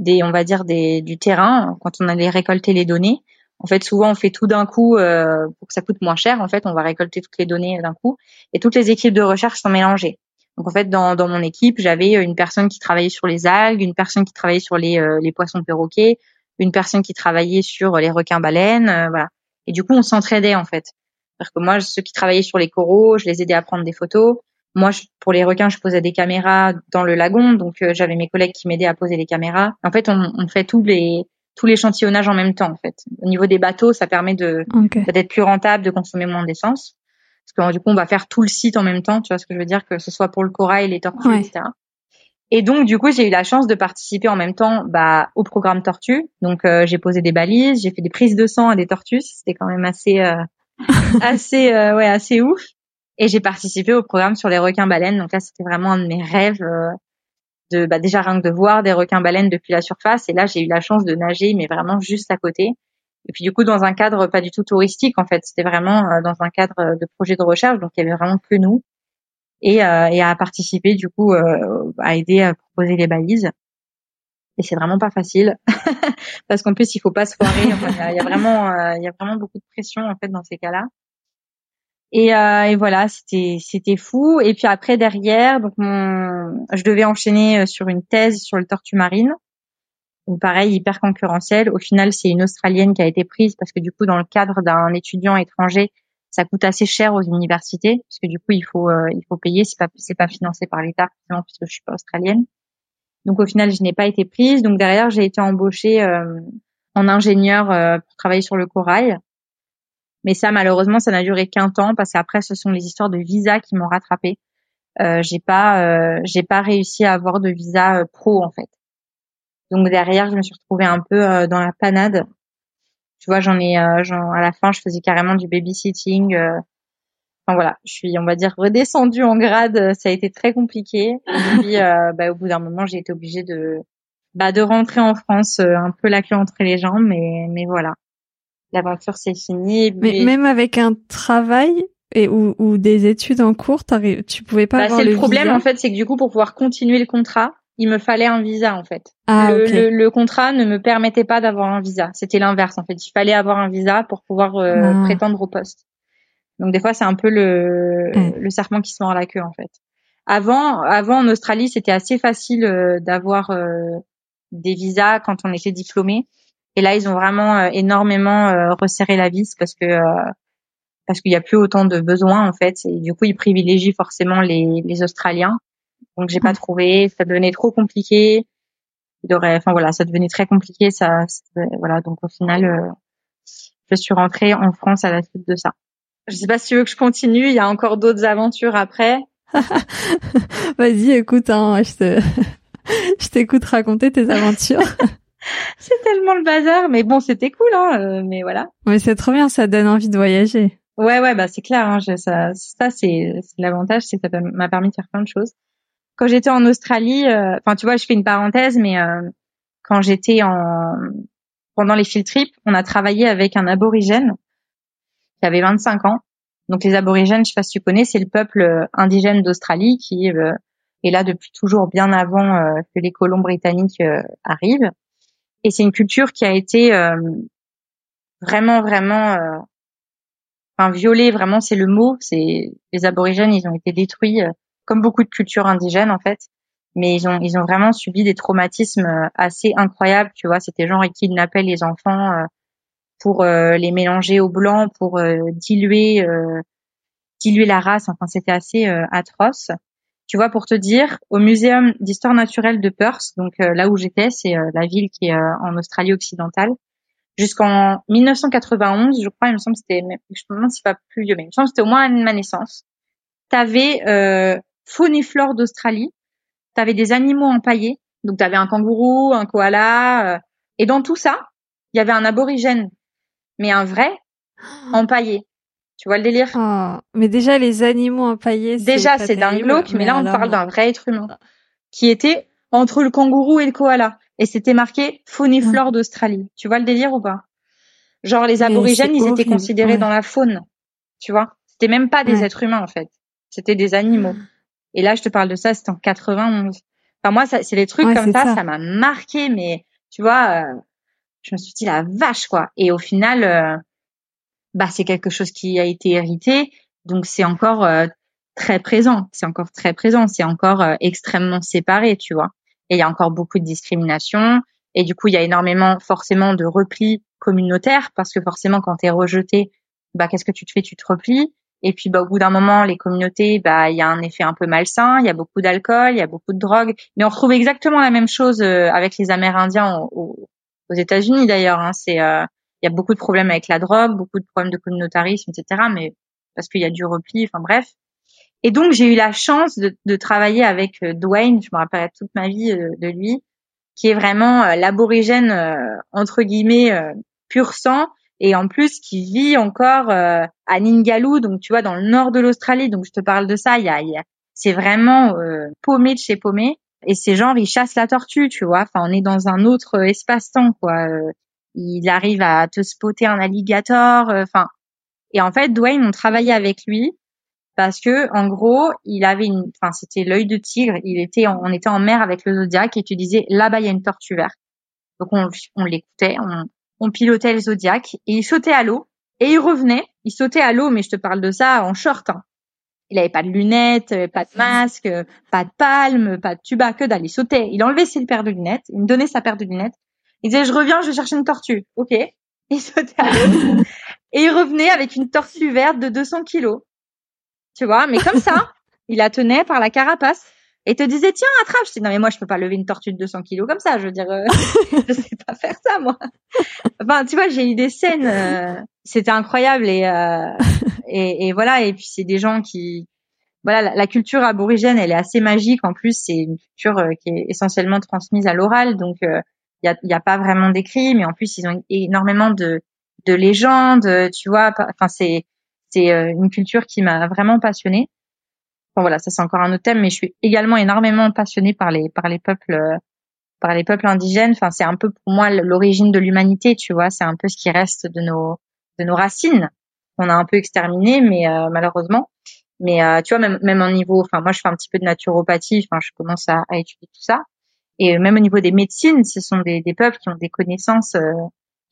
des, on va dire des, du terrain quand on allait récolter les données. En fait, souvent on fait tout d'un coup euh, pour que ça coûte moins cher. En fait, on va récolter toutes les données d'un coup et toutes les équipes de recherche sont mélangées. Donc en fait, dans, dans mon équipe, j'avais une personne qui travaillait sur les algues, une personne qui travaillait sur les, euh, les poissons perroquets, une personne qui travaillait sur les requins baleines, euh, voilà. Et du coup, on s'entraidait en fait. Parce que moi, ceux qui travaillaient sur les coraux, je les aidais à prendre des photos. Moi, pour les requins, je posais des caméras dans le lagon, donc euh, j'avais mes collègues qui m'aidaient à poser les caméras. En fait, on, on fait tous les tous l'échantillonnage en même temps. En fait, au niveau des bateaux, ça permet de d'être plus rentable, de consommer moins d'essence, parce que du coup, on va faire tout le site en même temps. Tu vois ce que je veux dire, que ce soit pour le corail, les tortues, etc. Et donc, du coup, j'ai eu la chance de participer en même temps bah, au programme Tortue. Donc, euh, j'ai posé des balises, j'ai fait des prises de sang à des tortues. C'était quand même assez, euh, assez, ouais, assez ouf. Et j'ai participé au programme sur les requins-baleines. Donc là, c'était vraiment un de mes rêves euh, de bah, déjà rien que de voir des requins-baleines depuis la surface. Et là, j'ai eu la chance de nager, mais vraiment juste à côté. Et puis du coup, dans un cadre pas du tout touristique, en fait, c'était vraiment euh, dans un cadre de projet de recherche. Donc il y avait vraiment que nous. Et, euh, et à participer du coup à aider à proposer les balises et c'est vraiment pas facile parce qu'en plus il faut pas se foirer il y, a, y a vraiment il y a vraiment beaucoup de pression en fait dans ces cas-là Et, euh, et voilà, c'était c'était fou. Et puis après derrière, donc mon, je devais enchaîner sur une thèse sur le tortue marine. Donc pareil, hyper concurrentiel. Au final, c'est une Australienne qui a été prise parce que du coup, dans le cadre d'un étudiant étranger, ça coûte assez cher aux universités parce que du coup, il faut euh, il faut payer. C'est pas c'est pas financé par l'État puisque je suis pas australienne. Donc au final, je n'ai pas été prise. Donc derrière, j'ai été embauchée euh, en ingénieur euh, pour travailler sur le corail. Mais ça, malheureusement, ça n'a duré qu'un temps parce qu'après, ce sont les histoires de visa qui m'ont rattrapé. Euh, j'ai pas, euh, j'ai pas réussi à avoir de visa euh, pro en fait. Donc derrière, je me suis retrouvée un peu dans la panade. Tu vois, j'en ai, genre, à la fin, je faisais carrément du babysitting. Enfin voilà, je suis, on va dire, redescendue en grade. Ça a été très compliqué. Et puis, bah, au bout d'un moment, j'ai été obligée de, bah, de rentrer en France, un peu la queue entre les jambes. Mais, mais voilà l'aventure c'est fini. Mais, même avec un travail et ou, ou des études en cours, tu pouvais pas. Bah, c'est le, problème en fait, c'est que du coup pour pouvoir continuer le contrat, il me fallait un visa en fait. Ah, le, le, contrat ne me permettait pas d'avoir un visa. C'était l'inverse en fait. Il fallait avoir un visa pour pouvoir euh, ah. prétendre au poste. Donc des fois c'est un peu le, le serpent qui se mord la queue en fait. Avant, avant en Australie, c'était assez facile euh, d'avoir euh, des visas quand on était diplômé. Et là, ils ont vraiment euh, énormément euh, resserré la vis parce que euh, parce qu'il y a plus autant de besoins en fait. Et du coup, ils privilégient forcément les, les Australiens. Donc, j'ai pas trouvé. Ça devenait trop compliqué. Il aurait, enfin voilà, ça devenait très compliqué. Ça, voilà. Donc au final, je suis rentrée en France à la suite de ça. Je sais pas si tu veux que je continue. Il y a encore d'autres aventures après. Vas-y, écoute, hein, je te, je t'écoute raconter tes aventures. c'est tellement le bazar, mais bon, c'était cool, hein, euh, mais voilà. Mais c'est trop bien, ça donne envie de voyager. Ouais, ouais, bah c'est clair. Hein, ça, ça c'est l'avantage, c'est que ça m'a permis de faire plein de choses. Quand j'étais en Australie, euh, enfin, tu vois, je fais une parenthèse, mais euh, quand j'étais en pendant les field trips, on a travaillé avec un aborigène qui avait 25 ans. Donc les aborigènes, je sais pas si tu connais, c'est le peuple indigène d'Australie qui est là depuis toujours bien avant que les colons britanniques arrivent. Et c'est une culture qui a été euh, vraiment, vraiment, euh, enfin violée. Vraiment, c'est le mot. C'est les aborigènes, ils ont été détruits, euh, comme beaucoup de cultures indigènes en fait. Mais ils ont, ils ont vraiment subi des traumatismes assez incroyables. Tu vois, c'était genre ils kidnappaient les enfants pour les mélanger aux blancs, pour diluer, diluer la race. Enfin, c'était assez atroce. Tu vois, pour te dire, au Muséum d'histoire naturelle de Perth, donc euh, là où j'étais, c'est euh, la ville qui est euh, en Australie occidentale, jusqu'en 1991, je crois, il me semble que c'était, je me demande si pas plus vieux, mais il me semble que c'était au moins ma naissance. T'avais euh, faune et flore d'Australie, t'avais des animaux empaillés, donc t'avais un kangourou, un koala, et dans tout ça, il y avait un aborigène, mais un vrai empaillé. Tu vois le délire? Oh, Mais déjà, les animaux empaillés. Déjà, c'est d'un glauque, mais, là, on parle d'un vrai être humain qui était entre le kangourou et le koala. Et c'était marqué faune et flore d'Australie. Tu vois le délire ou pas? Genre, les aborigènes, ils étaient considérés dans la faune. Tu vois? C'était même pas des êtres humains, en fait. C'était des animaux. Et là, je te parle de ça, c'était en 91. Enfin, moi, c'est les trucs comme ça, ça m'a marqué, mais tu vois, euh, je me suis dit la vache, quoi. Et au final, euh, bah c'est quelque chose qui a été hérité, donc c'est encore euh, très présent, c'est encore très présent, c'est encore euh, extrêmement séparé, tu vois. Et il y a encore beaucoup de discrimination, et du coup il y a énormément forcément de repli communautaire parce que forcément quand tu es rejeté, bah qu'est-ce que tu te fais? Tu te replies. Et puis bah au bout d'un moment, les communautés, bah il y a un effet un peu malsain, il y a beaucoup d'alcool, il y a beaucoup de drogue, mais on retrouve exactement la même chose euh, avec les Amérindiens aux, aux États-Unis d'ailleurs. Hein. C'est il y a beaucoup de problèmes avec la drogue, beaucoup de problèmes de communautarisme, etc. Mais parce qu'il y a du repli, enfin bref. Et donc j'ai eu la chance de, de, travailler avec euh, Dwayne, je me rappelle toute ma vie euh, de lui, qui est vraiment euh, l'aborigène entre guillemets pur sang et en plus qui vit encore à Ningaloo, donc tu vois dans le nord de l'Australie. Donc je te parle de ça, il y a, a c'est vraiment paumé de chez paumé. Et ces gens, ils chassent la tortue, tu vois. Enfin, on est dans un autre espace-temps, quoi il arrive à te spotter un alligator, euh, enfin. et en fait, Dwayne, on travaillait avec lui parce que en gros, il avait une, enfin c'était l'œil de tigre. Il était, on était en mer avec le Zodiac et tu disais là-bas il y a une tortue verte. Donc on, on l'écoutait, on, on pilotait le Zodiac et il sautait à l'eau Et il revenait, il sautait à l'eau, mais je te parle de ça en short. Hein. Il avait pas de lunettes, euh, pas de masque, euh, pas de palme, pas de tuba, que dalle. Il sautait. Il enlevait ses paires de lunettes. Il me donnait sa paire de lunettes. Il disait, je reviens, je vais chercher une tortue. Ok. Il sautait à l'eau. et il revenait avec une tortue verte de 200 kilos. Tu vois, mais comme ça, il la tenait par la carapace et te disait tiens attrape je dis non mais moi je peux pas lever une tortue de 200 kilos comme ça je veux dire euh, je sais pas faire ça moi enfin tu vois j'ai eu des scènes euh, c'était incroyable et, euh, et, et voilà et puis c'est des gens qui voilà la, culture aborigène elle est assez magique en plus c'est une culture euh, qui est essentiellement transmise à l'oral donc il y a, a pas vraiment d'écrit mais en plus ils ont énormément de de légendes tu vois enfin c'est c'est une culture qui m'a vraiment passionnée voilà, ça c'est encore un autre thème, mais je suis également énormément passionnée par les par les peuples euh, par les peuples indigènes. Enfin, c'est un peu pour moi l'origine de l'humanité, tu vois. C'est un peu ce qui reste de nos de nos racines qu'on a un peu exterminées, mais euh, malheureusement. Mais euh, tu vois, même même au niveau, enfin moi je fais un petit peu de naturopathie. Enfin, je commence à, à étudier tout ça. Et même au niveau des médecines, ce sont des, des peuples qui ont des connaissances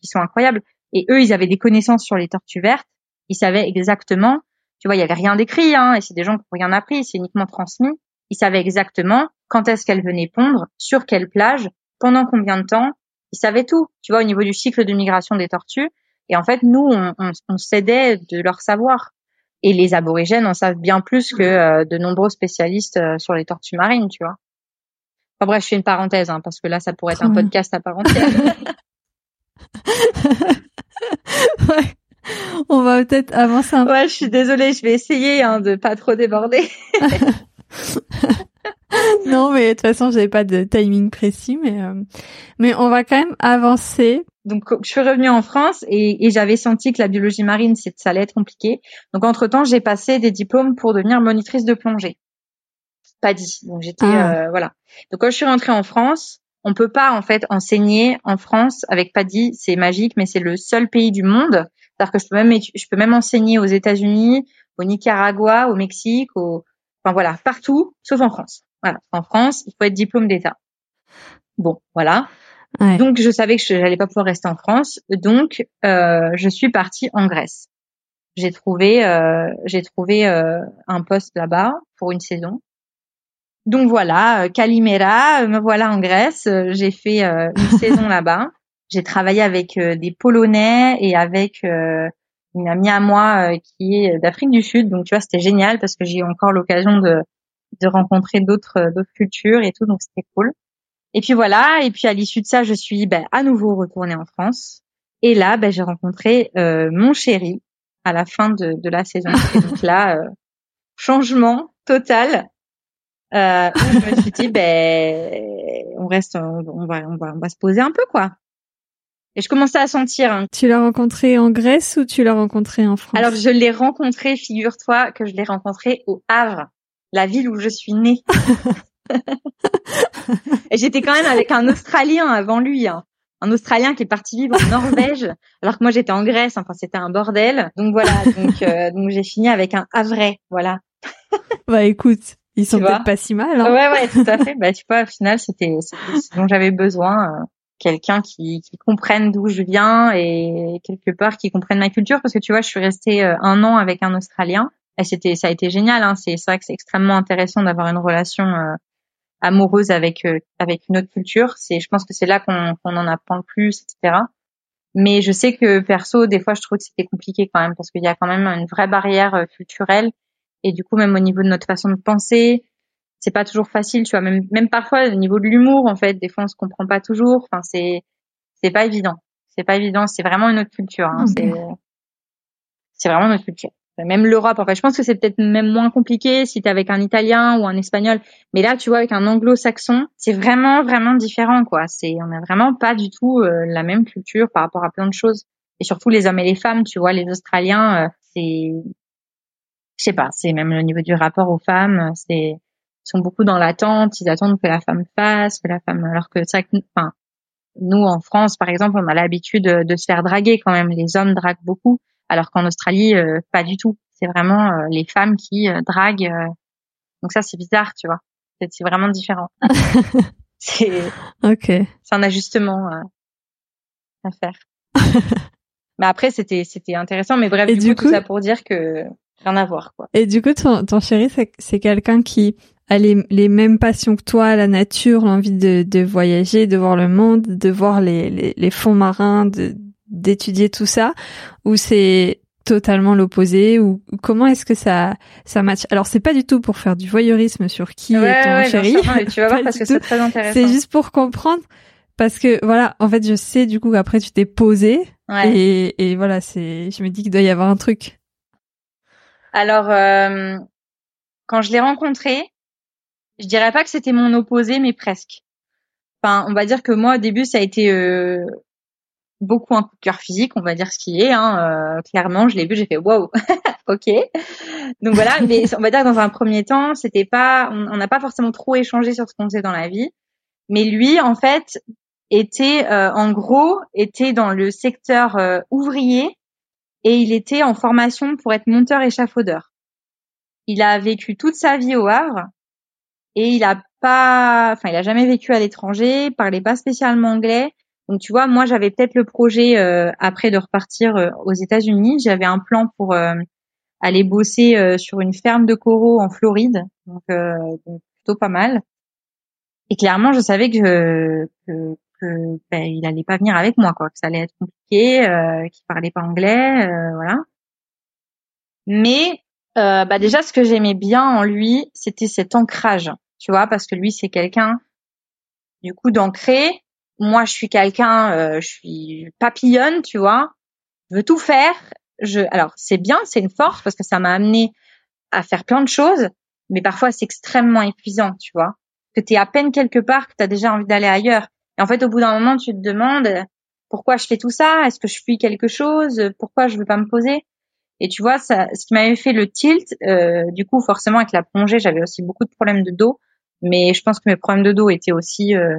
qui sont incroyables. Et eux, ils avaient des connaissances sur les tortues vertes. Ils savaient exactement tu vois, il y avait rien d'écrit, hein, et c'est des gens qui n'ont rien appris, c'est uniquement transmis. Ils savaient exactement quand est-ce qu'elle venait pondre, sur quelle plage, pendant combien de temps. Ils savaient tout, tu vois, au niveau du cycle de migration des tortues. Et en fait, nous, on, on, on s'aidait de leur savoir. Et les aborigènes en savent bien plus que euh, de nombreux spécialistes euh, sur les tortues marines, tu vois. Enfin bref, je fais une parenthèse, hein, parce que là, ça pourrait être un podcast à part entière. ouais. On va peut-être avancer un peu. Ouais, je suis désolée, je vais essayer hein, de pas trop déborder. non, mais de toute façon, j'avais pas de timing précis, mais euh, mais on va quand même avancer. Donc, je suis revenue en France et, et j'avais senti que la biologie marine, ça allait être compliqué. Donc, entre temps, j'ai passé des diplômes pour devenir monitrice de plongée. Pas dit. Donc, j'étais ah. euh, voilà. Donc, quand je suis rentrée en France, on peut pas en fait enseigner en France avec PADI, c'est magique, mais c'est le seul pays du monde c'est-à-dire que je peux même je peux même enseigner aux États-Unis, au Nicaragua, au Mexique, au enfin voilà, partout sauf en France. Voilà, en France, il faut être diplôme d'État. Bon, voilà. Donc je savais que je n'allais pas pouvoir rester en France, donc euh, je suis partie en Grèce. J'ai trouvé euh, j'ai trouvé euh, un poste là-bas pour une saison. Donc voilà, Calimera, me voilà en Grèce. J'ai fait une saison là-bas j'ai travaillé avec euh, des Polonais et avec euh, une amie à moi euh, qui est d'Afrique du Sud. Donc tu vois, c'était génial parce que j'ai eu encore l'occasion de, de rencontrer d'autres d'autres cultures et tout, donc c'était cool. Et puis voilà, et puis à l'issue de ça, je suis ben, à nouveau retournée en France. Et là, ben, j'ai rencontré mon chéri à la fin de, de la saison. Et donc là, changement total. Euh, je me suis dit, ben, on reste, on va, on va, on va se poser un peu, quoi. Et je commençais à sentir. Hein. Tu l'as rencontré en Grèce ou tu l'as rencontré en France? Alors je l'ai rencontré, figure-toi que je l'ai rencontré au Havre, la ville où je suis née. et j'étais quand même avec un Australien avant lui. Hein. Un Australien qui est parti vivre en Norvège, alors que moi j'étais en Grèce. Enfin, c'était un bordel. Donc voilà. Donc, euh, donc j'ai fini avec un Havrais. Voilà. bah écoute, ils sont peut-être pas si mal. Hein. Ouais, ouais, tout à fait. Bah tu vois, au final, c'était ce dont j'avais besoin. Euh quelqu'un qui, qui comprenne d'où je viens et quelque part qui comprenne ma culture parce que tu vois je suis restée euh, un an avec un Australien et c'était ça a été génial hein. c'est vrai que c'est extrêmement intéressant d'avoir une relation euh, amoureuse avec euh, avec une autre culture c'est je pense que c'est là qu'on qu'on en apprend le plus etc mais je sais que perso des fois je trouve que c'était compliqué quand même parce qu'il y a quand même une vraie barrière culturelle et du coup même au niveau de notre façon de penser c'est pas toujours facile, tu vois. Même, même parfois au niveau de l'humour, en fait, des fois on se comprend pas toujours. Enfin, c'est, c'est pas évident. C'est pas évident. C'est vraiment une autre culture. Hein. C'est, c'est vraiment notre culture. Même l'Europe, en fait, je pense que c'est peut-être même moins compliqué si t'es avec un Italien ou un Espagnol. Mais là, tu vois, avec un Anglo-Saxon, c'est vraiment, vraiment différent, quoi. C'est, on n'a vraiment pas du tout euh, la même culture par rapport à plein de choses. Et surtout les hommes et les femmes, tu vois, les Australiens, euh, c'est, je sais pas, c'est même au niveau du rapport aux femmes, c'est, sont beaucoup dans l'attente, ils attendent que la femme fasse, que la femme, alors que ça, enfin, nous en France, par exemple, on a l'habitude de, se faire draguer quand même. Les hommes draguent beaucoup, alors qu'en Australie, euh, pas du tout. C'est vraiment euh, les femmes qui euh, draguent. donc ça, c'est bizarre, tu vois. C'est vraiment différent. c'est. C'est un ajustement à faire. Mais après, c'était c'était intéressant. Mais bref, du, coup, tout ça pour dire que rien à voir. Quoi. Et du coup, ton, ton chéri, c'est quelqu'un qui a les, les, mêmes passions que toi, la nature, l'envie de, de voyager, de voir le monde, de voir les, les, les fonds marins, d'étudier tout ça, ou c'est totalement l'opposé ou comment est-ce que ça ça match? Alors c'est pas du tout pour faire du voyeurisme sur qui est ton chéri. tu vas voir parce que c'est très intéressant. C'est juste pour comprendre parce que voilà, en fait, je sais du coup qu'après tu t'es posé et, et voilà, c'est je me dis qu'il doit y avoir un truc. Alors euh, quand je l'ai rencontré, je dirais pas que c'était mon opposé mais presque. Enfin, on va dire que moi au début ça a été euh, beaucoup un coup de cœur physique, on va dire ce qui est. Hein, euh, clairement, je l'ai vu, j'ai fait wow, ok. Donc voilà, mais on va dire dans un premier temps, c'était pas, on n'a pas forcément trop échangé sur ce qu'on faisait dans la vie. Mais lui, en fait, était euh, en gros était dans le secteur euh, ouvrier et il était en formation pour être monteur échafaudeur. Il a vécu toute sa vie au Havre et il a pas, enfin, il a jamais vécu à l'étranger, parlait pas spécialement anglais donc tu vois, moi j'avais peut-être le projet euh, après de repartir euh, aux États-Unis. J'avais un plan pour euh, aller bosser sur une ferme de coraux en Floride, donc, plutôt pas mal. Et clairement, je savais que, que, que ben, il allait pas venir avec moi, quoi, que ça allait être compliqué, qu'il parlait pas anglais, voilà. Mais bah déjà, ce que j'aimais bien en lui, c'était cet ancrage, tu vois, parce que lui, c'est quelqu'un du coup d'ancré moi je suis quelqu'un, euh, je suis papillonne, tu vois, je veux tout faire. Je, alors c'est bien, c'est une force parce que ça m'a amené à faire plein de choses, mais parfois c'est extrêmement épuisant, tu vois, que tu es à peine quelque part, que tu as déjà envie d'aller ailleurs. Et en fait, au bout d'un moment, tu te demandes pourquoi je fais tout ça, est-ce que je fuis quelque chose, pourquoi je veux pas me poser? Et tu vois, ce qui m'avait fait le tilt, euh, du coup, forcément avec la plongée, j'avais aussi beaucoup de problèmes de dos, mais je pense que mes problèmes de dos étaient aussi euh,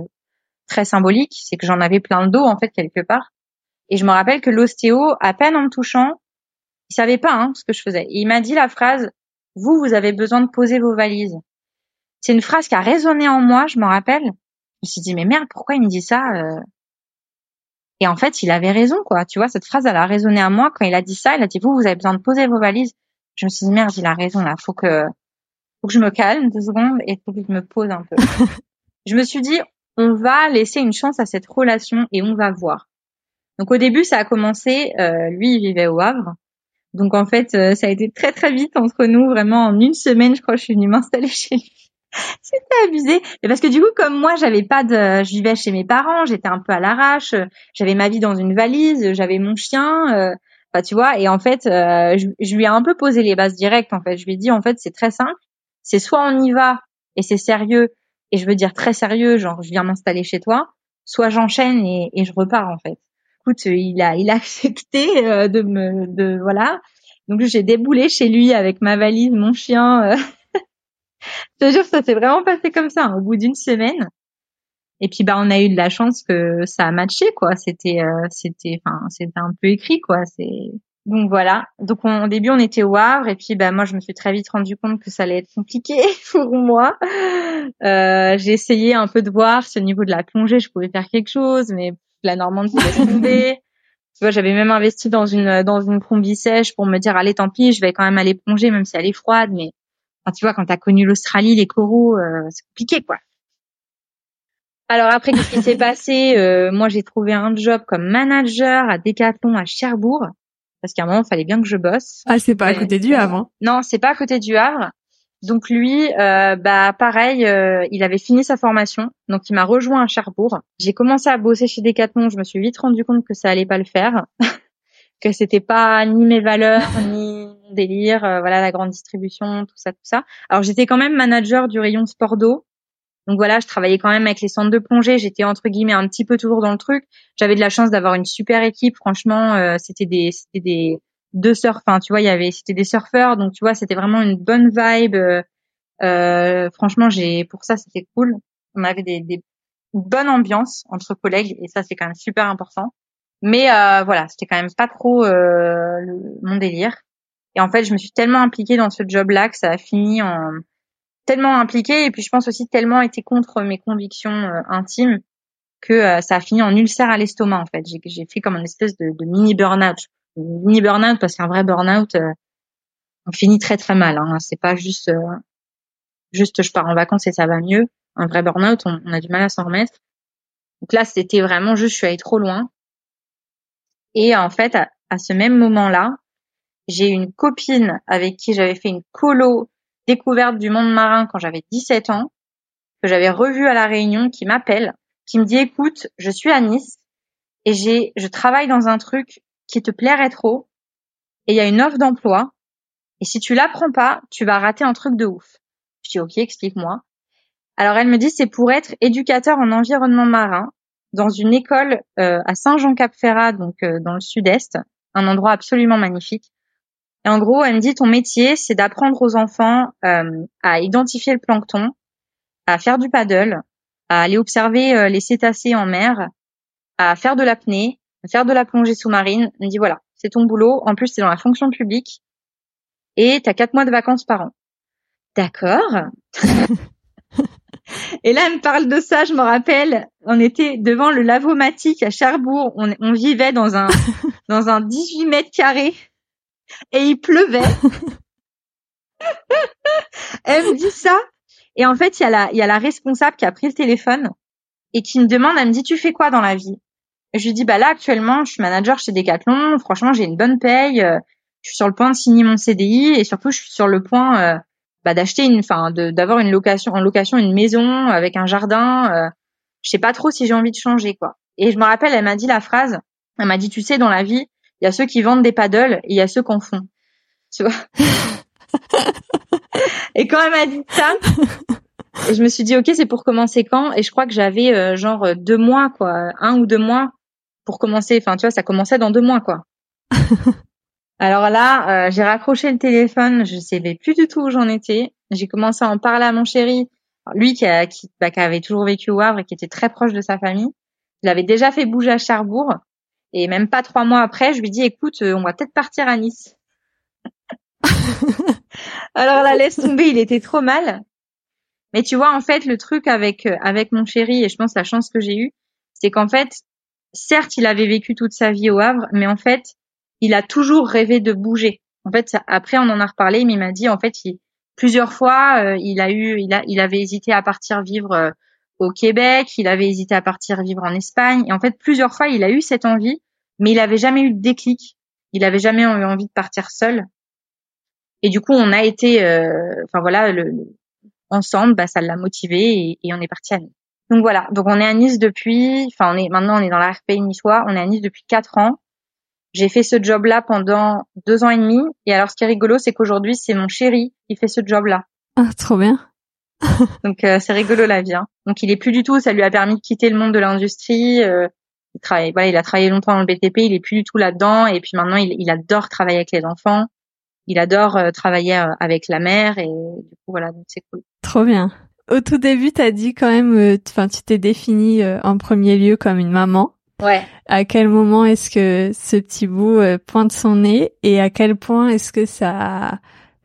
très symbolique, c'est que j'en avais plein le dos en fait quelque part. Et je me rappelle que l'ostéo, à peine en me touchant, il savait pas hein, ce que je faisais. il m'a dit la phrase "Vous, vous avez besoin de poser vos valises." C'est une phrase qui a résonné en moi, je me rappelle. Je me suis dit mais merde, pourquoi il me dit ça euh? Et en fait, il avait raison quoi. Tu vois, cette phrase elle a résonné à moi quand il a dit ça. Il a dit "Vous, vous avez besoin de poser vos valises." Je me suis dit merde, il a raison là. Faut que faut que je me calme deux secondes et faut que je me pose un peu. je me suis dit on va laisser une chance à cette relation et on va voir. Donc au début, ça a commencé, euh, lui, il vivait au Havre. Donc en fait, euh, ça a été très très vite entre nous, vraiment en une semaine, je crois, je suis venue m'installer chez lui. C'était abusé. Mais parce que du coup, comme moi, j'avais pas de, je vivais chez mes parents, j'étais un peu à l'arrache, j'avais ma vie dans une valise, j'avais mon chien, euh, bah, tu vois. Et en fait, euh, je, je, lui ai un peu posé les bases directes. En fait, je lui ai dit, en fait, c'est très simple. C'est soit on y va et c'est sérieux et je veux dire très sérieux, genre je viens m'installer chez toi, soit j'enchaîne et, et, je repars en fait. Écoute, il a il a accepté euh, de me de voilà. Donc j'ai déboulé chez lui avec ma valise, mon chien. Je te jure, ça s'est vraiment passé comme ça hein, au bout d'une semaine. Et puis bah on a eu de la chance que ça a matché quoi. C'était euh, c'était enfin c'était un peu écrit quoi. C'est donc voilà. Donc au début on était au Havre et puis bah moi je me suis très vite rendu compte que ça allait être compliqué pour moi. Euh, j'ai essayé un peu de voir si au niveau de la plongée je pouvais faire quelque chose, mais la Normandie laisse tomber. tu vois, j'avais même investi dans une dans une combi sèche pour me dire allez tant pis, je vais quand même aller plonger même si elle est froide. Mais tu vois quand t'as connu l'Australie, les coraux, euh, c'est compliqué quoi. Alors après, qu'est-ce qui s'est passé euh, Moi, j'ai trouvé un job comme manager à Decathlon à Cherbourg parce qu'à un moment, il fallait bien que je bosse. Ah, c'est pas à côté du Havre. Hein. Non, c'est pas à côté du Havre. Donc lui, euh, bah pareil, euh, il avait fini sa formation, donc il m'a rejoint à Cherbourg. J'ai commencé à bosser chez Decathlon, je me suis vite rendu compte que ça allait pas le faire, que c'était pas ni mes valeurs ni délire, euh, voilà la grande distribution, tout ça, tout ça. Alors j'étais quand même manager du rayon sport d'eau, donc voilà, je travaillais quand même avec les centres de plongée. J'étais entre guillemets un petit peu toujours dans le truc. J'avais de la chance d'avoir une super équipe. Franchement, euh, c'était des, c'était des deux surfeurs. Tu vois, il y avait, c'était des surfeurs. Donc tu vois, c'était vraiment une bonne vibe. Euh franchement, j'ai, pour ça, c'était cool. On avait des, des bonnes ambiances entre collègues et ça, c'est quand même super important. Mais euh, voilà, c'était quand même pas trop euh, mon délire. Et en fait, je me suis tellement impliquée dans ce job-là que ça a fini en tellement impliqué et puis je pense aussi tellement été contre mes convictions euh, intimes que euh, ça a fini en ulcère à l'estomac en fait. J'ai fait comme une espèce de, de mini burn-out, mini burn-out parce qu'un vrai burn-out, euh, on finit très très mal. Hein. C'est pas juste euh, juste je pars en vacances et ça va mieux. Un vrai burn-out, on, a du mal à s'en remettre. Donc là, c'était vraiment juste je suis allée trop loin. Et en fait, à, à ce même moment-là, j'ai une copine avec qui j'avais fait une colo découverte du monde marin quand j'avais 17 ans, que j'avais revue à la Réunion, qui m'appelle qui me dit écoute, je suis à Nice et j'ai je travaille dans un truc qui te plairait trop et il y a une offre d'emploi et si tu la prends pas, tu vas rater un truc de ouf. Je dis OK, explique-moi. Alors elle me dit c'est pour être éducateur en environnement marin dans une école euh, à Saint-Jean-Cap-Ferrat donc euh, dans le sud-est, un endroit absolument magnifique. Et en gros, elle me dit ton métier, c'est d'apprendre aux enfants euh, à identifier le plancton, à faire du paddle, à aller observer euh, les cétacés en mer, à faire de l'apnée, à faire de la plongée sous-marine. On me dit voilà, c'est ton boulot. En plus, c'est dans la fonction publique et t'as quatre mois de vacances par an. D'accord. et là, elle me parle de ça. Je me rappelle, on était devant le lavomatique à Cherbourg. On, on vivait dans un dans un 18 mètres carrés et il pleuvait. elle me dit ça et en fait, il y a la, y a la responsable qui a pris le téléphone et qui me demande, elle me dit, tu fais quoi dans la vie? Je lui dis, bah là, actuellement, je suis manager chez Decathlon. Franchement, j'ai une bonne paye. Euh, je suis sur le point de signer mon CDI et surtout, je suis sur le point euh, bah, d'acheter une, enfin, d'avoir une location, en location une maison avec un jardin. Euh, je sais pas trop si j'ai envie de changer, quoi. Et je me rappelle, elle m'a dit la phrase. Elle m'a dit, tu sais, dans la vie, il y a ceux qui vendent des paddles et il y a ceux qui en font. Tu vois Et quand elle m'a dit ça, je me suis dit ok c'est pour commencer quand? Et je crois que j'avais euh, genre euh, deux mois quoi, un ou deux mois pour commencer. Enfin tu vois ça commençait dans deux mois quoi. Alors là euh, j'ai raccroché le téléphone, je savais plus du tout où j'en étais. J'ai commencé à en parler à mon chéri, lui qui, a, qui, bah, qui avait toujours vécu au Havre et qui était très proche de sa famille. Je l'avais déjà fait bouger à Cherbourg et même pas trois mois après je lui dis écoute on va peut-être partir à Nice. Alors là, laisse tomber, il était trop mal. Mais tu vois, en fait, le truc avec euh, avec mon chéri et je pense la chance que j'ai eue, c'est qu'en fait, certes, il avait vécu toute sa vie au Havre, mais en fait, il a toujours rêvé de bouger. En fait, après, on en a reparlé, mais il m'a dit, en fait, il, plusieurs fois, euh, il a eu, il a, il avait hésité à partir vivre euh, au Québec, il avait hésité à partir vivre en Espagne, et en fait, plusieurs fois, il a eu cette envie, mais il avait jamais eu de déclic. Il avait jamais eu envie de partir seul. Et du coup, on a été, euh, enfin voilà, le, ensemble, bah, ça l'a motivé et, on est parti à Nice. Donc voilà, donc on est à Nice depuis, enfin on est maintenant on est dans la RP niçois, on est à Nice depuis quatre ans. J'ai fait ce job-là pendant deux ans et demi. Et alors, ce qui est rigolo, c'est qu'aujourd'hui, c'est mon chéri qui fait ce job-là. Ah, trop bien. Donc, euh, c'est rigolo la vie. Hein. Donc, il est plus du tout. Ça lui a permis de quitter le monde de l'industrie. Euh, il travaille. Voilà, il a travaillé longtemps dans le BTP. Il est plus du tout là-dedans. Et puis maintenant, il, il adore travailler avec les enfants il adore euh, travailler euh, avec la mère et du coup voilà donc c'est cool. Trop bien. Au tout début, tu as dit quand même, euh, enfin, tu t'es définie en premier lieu comme une maman. Ouais. À quel moment est-ce que ce petit bout pointe son nez et à quel point est-ce que ça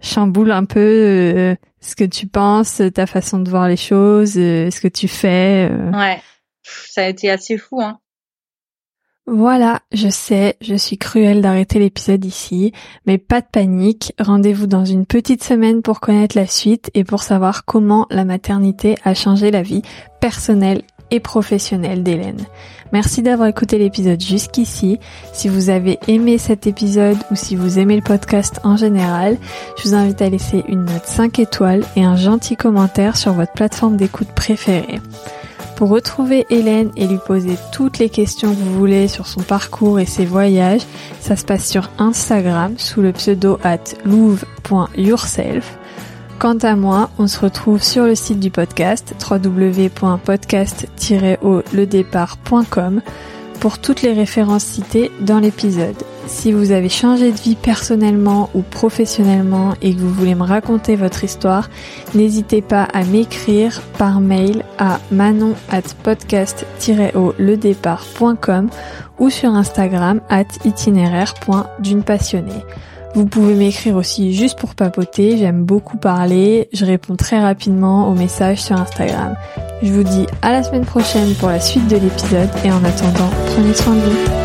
chamboule un peu ce que tu penses, ta façon de voir les choses, ce que tu fais Ouais. Ça a été assez fou, hein. Voilà, je sais, je suis cruelle d'arrêter l'épisode ici, mais pas de panique, rendez-vous dans une petite semaine pour connaître la suite et pour savoir comment la maternité a changé la vie personnelle et professionnelle d'Hélène. Merci d'avoir écouté l'épisode jusqu'ici. Si vous avez aimé cet épisode ou si vous aimez le podcast en général, je vous invite à laisser une note 5 étoiles et un gentil commentaire sur votre plateforme d'écoute préférée. Pour retrouver Hélène et lui poser toutes les questions que vous voulez sur son parcours et ses voyages, ça se passe sur Instagram sous le pseudo at louve.yourself. Quant à moi, on se retrouve sur le site du podcast www.podcast-ledépart.com pour toutes les références citées dans l'épisode. Si vous avez changé de vie personnellement ou professionnellement et que vous voulez me raconter votre histoire, n'hésitez pas à m'écrire par mail à manon at podcast-ledépart.com ou sur Instagram at itinéraire.d'une passionnée. Vous pouvez m'écrire aussi juste pour papoter, j'aime beaucoup parler, je réponds très rapidement aux messages sur Instagram. Je vous dis à la semaine prochaine pour la suite de l'épisode et en attendant, prenez soin de vous.